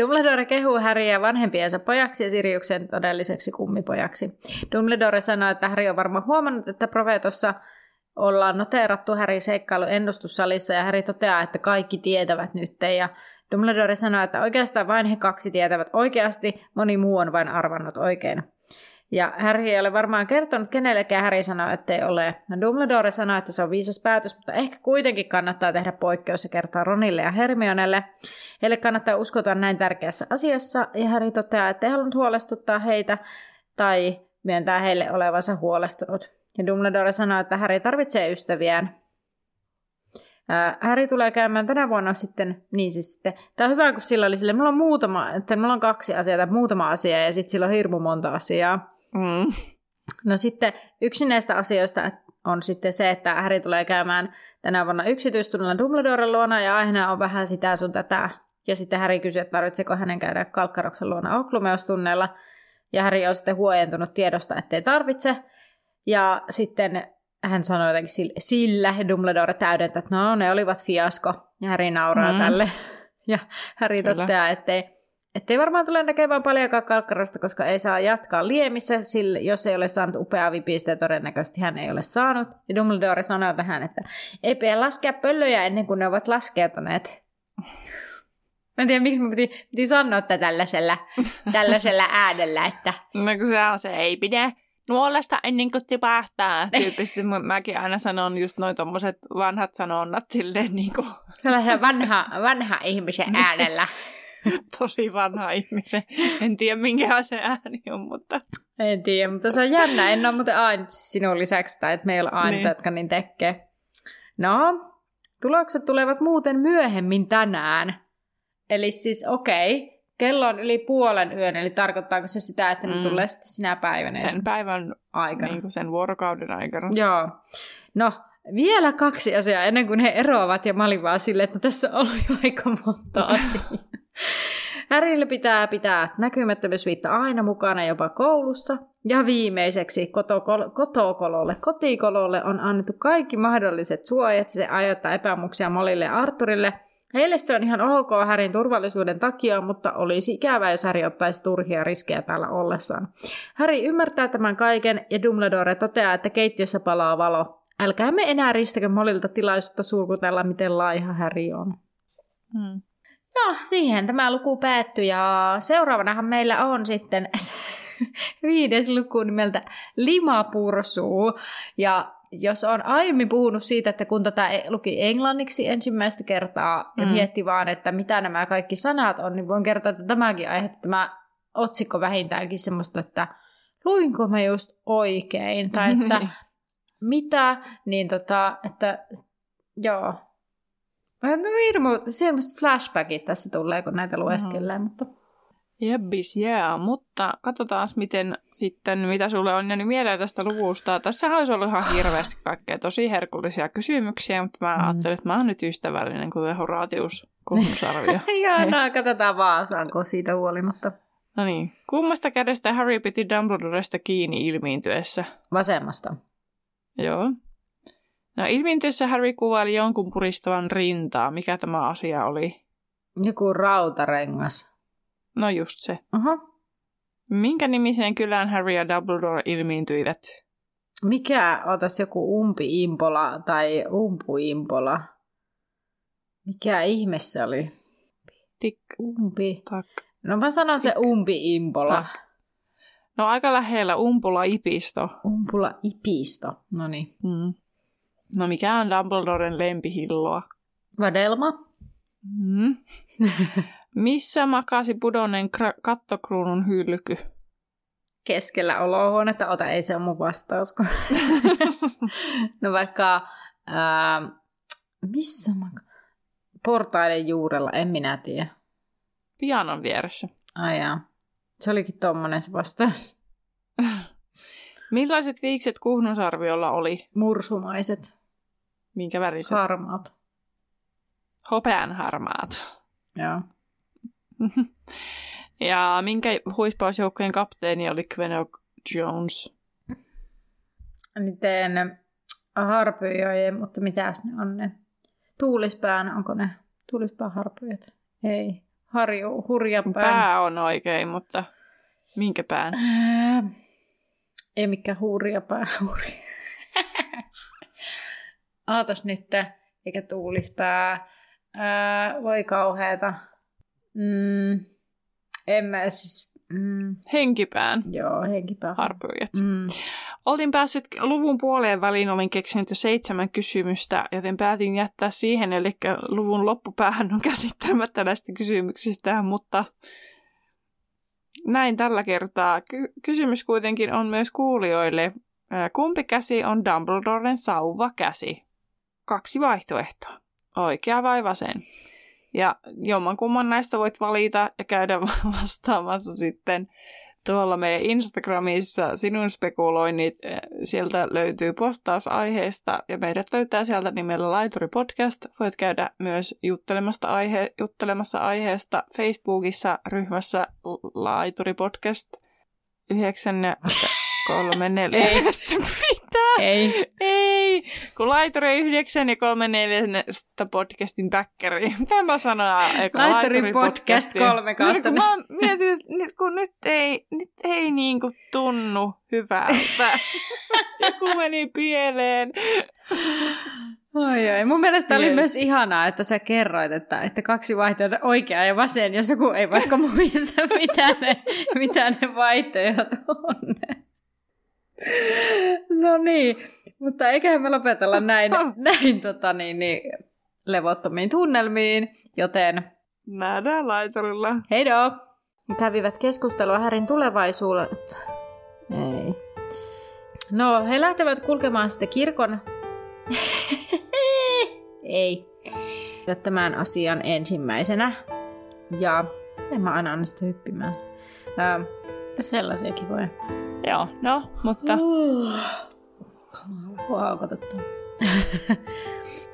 Dumbledore kehuu Harryä vanhempiensa pojaksi ja Siriuksen todelliseksi kummipojaksi. Dumbledore sanoi, että Harry on varmaan huomannut, että profeetossa ollaan noteerattu Harry seikkailu ennustussalissa ja Harry toteaa, että kaikki tietävät nyt ja Dumbledore sanoi, että oikeastaan vain he kaksi tietävät oikeasti, moni muu on vain arvannut oikein. Ja Harry ei ole varmaan kertonut kenellekään, Harry sanoi, että ei ole. No Dumbledore sanoi, että se on viisas päätös, mutta ehkä kuitenkin kannattaa tehdä poikkeus ja kertoa Ronille ja Hermionelle. Heille kannattaa uskota näin tärkeässä asiassa, ja Harry toteaa, että ei halunnut huolestuttaa heitä tai myöntää heille olevansa huolestunut. Ja Dumbledore sanoi, että Harry tarvitsee ystäviään, Häri tulee käymään tänä vuonna sitten, niin siis sitten, tämä on hyvä, kun sillä oli sille, mulla on muutama, että mulla on kaksi asiaa tai muutama asia ja sitten sillä on hirmu monta asiaa. Mm. No sitten yksi näistä asioista on sitten se, että Häri tulee käymään tänä vuonna yksityistunnilla Dumbledoren luona ja aiheena on vähän sitä sun tätä. Ja sitten Häri kysyy, että tarvitseeko hänen käydä Kalkkaroksen luona Oklumeostunneilla. Ja Häri on sitten huojentunut tiedosta, ettei tarvitse. Ja sitten hän sanoi jotenkin sillä, sillä Dumbledore täydentää, että no ne olivat fiasko. Ja Harry nauraa mm. tälle. Ja Harry Kyllä. toteaa, ettei, ettei varmaan tule näkemään paljonkaan kalkkarosta, koska ei saa jatkaa liemissä, sillä jos ei ole saanut upeaa vipistä, todennäköisesti hän ei ole saanut. Ja Dumbledore sanoo tähän, että ei pidä laskea pöllöjä ennen kuin ne ovat laskeutuneet. Mä en tiedä, miksi mä piti, piti sanoa tällaisella, tällaisella äänellä, että... No kun se on se, ei pidä nuolesta ennen kuin tipahtaa. Tyyppisesti mäkin aina sanon just noin tommoset vanhat sanonnat silleen niin kuin... vanha, vanha ihmisen äänellä. Tosi vanha ihmisen. En tiedä minkä se ääni on, mutta... En tiedä, mutta se on jännä. En ole muuten aina sinun lisäksi, tai että meillä on aina, niin. jotka niin tekee. No, tulokset tulevat muuten myöhemmin tänään. Eli siis okei, okay, kello on yli puolen yön, eli tarkoittaako se sitä, että ne mm. tulee sitten sinä päivänä? Sen päivän aikana. Niin kuin sen vuorokauden aikana. Joo. No, vielä kaksi asiaa ennen kuin he eroavat, ja mä olin vaan silleen, että tässä on jo aika monta asiaa. Härille pitää pitää näkymättömyysviitta aina mukana jopa koulussa. Ja viimeiseksi kotokololle, kotikololle on annettu kaikki mahdolliset suojat. Se aiheuttaa epämuksia Molille ja Arturille – Heille se on ihan ok Härin turvallisuuden takia, mutta olisi ikävää, jos Häri ottaisi turhia riskejä täällä ollessaan. Häri ymmärtää tämän kaiken ja Dumbledore toteaa, että keittiössä palaa valo. Älkää me enää ristäkö Molilta tilaisuutta surkutella, miten laiha Häri on. Hmm. No, siihen tämä luku päättyi ja seuraavanahan meillä on sitten viides luku nimeltä Limapursu. Ja jos on aiemmin puhunut siitä, että kun tätä e- luki englanniksi ensimmäistä kertaa ja mm. mietti vaan, että mitä nämä kaikki sanat on, niin voin kertoa, että tämäkin aihe, tämä otsikko vähintäänkin semmoista, että luinko mä just oikein, tai että mitä, niin tota, että joo. No hirmu, semmoista flashbackit tässä tulee, kun näitä lueskelee, mm. mutta Jebbis, yeah. mutta katsotaan miten sitten, mitä sulle on jäänyt mieleen tästä luvusta. Tässä olisi ollut ihan hirveästi kaikkea tosi herkullisia kysymyksiä, mutta mä mm. ajattelin, että mä oon nyt ystävällinen, kuten Horatius kunnusarvio. Joo, no, katsotaan vaan, saanko siitä huolimatta. No niin, kummasta kädestä Harry piti Dumbledoresta kiinni ilmiintyessä? Vasemmasta. Joo. No ilmiintyessä Harry kuvaili jonkun puristavan rintaa. Mikä tämä asia oli? Joku rautarengas. No just se. Aha. Minkä nimiseen kylään Harry ja Dumbledore ilmiintyivät? Mikä, otas joku umpi-impola tai umpu-impola? Mikä ihme se oli? Tik, Umpi. tak. No mä sanon se umpi-impola. Tak. No aika lähellä Umpula Ipisto. Umpula ipisto. No niin. Mm. No mikä on Dumbledoren lempihilloa? Vadelma. Mm. Missä makasi pudonneen kra- kattokruunun hylky? Keskellä olohuonetta. Ota, ei se ole mun vastaus. no vaikka... Ää, missä mä... Portaiden juurella, en minä tiedä. Pianon vieressä. Ai jaa. Se olikin tommonen se vastaus. Millaiset viikset Kuhnusarviolla oli? Mursumaiset, Minkä väriset? harmaat. Hopeanharmaat. Joo. Ja minkä huispausjoukkojen kapteeni oli Quenock Jones? Niiden harpyjojen, mutta mitäs ne on ne? Tuulispään, onko ne? Tuulispään harpyjat? Ei. Harju, hurjapään. Pää on oikein, mutta minkä pään? Ää, ei mikään hurjapää. Hurja. Aatas nyt, eikä tuulispää. Ää, voi kauheeta. Mm, en mä siis... Mm, Henkipään joo, henkipää. harpyjät. Mm. Olin päässyt luvun puoleen väliin, olin keksinyt jo seitsemän kysymystä, joten päätin jättää siihen, eli luvun loppupäähän on käsittelemättä näistä kysymyksistä, mutta näin tällä kertaa. Ky- kysymys kuitenkin on myös kuulijoille. Kumpi käsi on Dumbledoren sauva käsi? Kaksi vaihtoehtoa. Oikea vai vasen? Ja jommankumman näistä voit valita ja käydä vastaamassa sitten tuolla meidän Instagramissa sinun spekuloinnit. eh, Sieltä löytyy postaus aiheesta ja meidät löytää sieltä nimellä Laituri Podcast. Voit käydä myös juttelemasta aihe, juttelemassa aiheesta Facebookissa ryhmässä Laituri Podcast 9 ja 3 4. Ei. Mitä? Ei. Ei, kun Laituri 9 ja 3 4 podcastin backkeri. Mitä mä sanon? Eikö Laituri podcast podcastin? kolme kautta Kun mä mietin, että nyt, kun nyt ei, nyt ei niinku tunnu hyvältä. Joku meni pieleen. Oi, oi. Mun mielestä oli Yes. myös ihanaa, että sä kerroit, että, että kaksi vaihtoehtoa, oikea ja vasen, jos joku ei vaikka muista, mitä ne, mitä ne vaihtoehdot on. No niin, mutta eiköhän me lopetella näin, näin tota, niin, niin, levottomiin tunnelmiin, joten Nähdään laiturilla. heido! Kävivät keskustelua Härin tulevaisuudet. Ei. No, he lähtevät kulkemaan sitten kirkon... Ei. Tämän asian ensimmäisenä. Ja en mä aina anna sitä hyppimään. Ää, sellaisiakin voi. Joo, no, mutta Kamala. Haukotetta.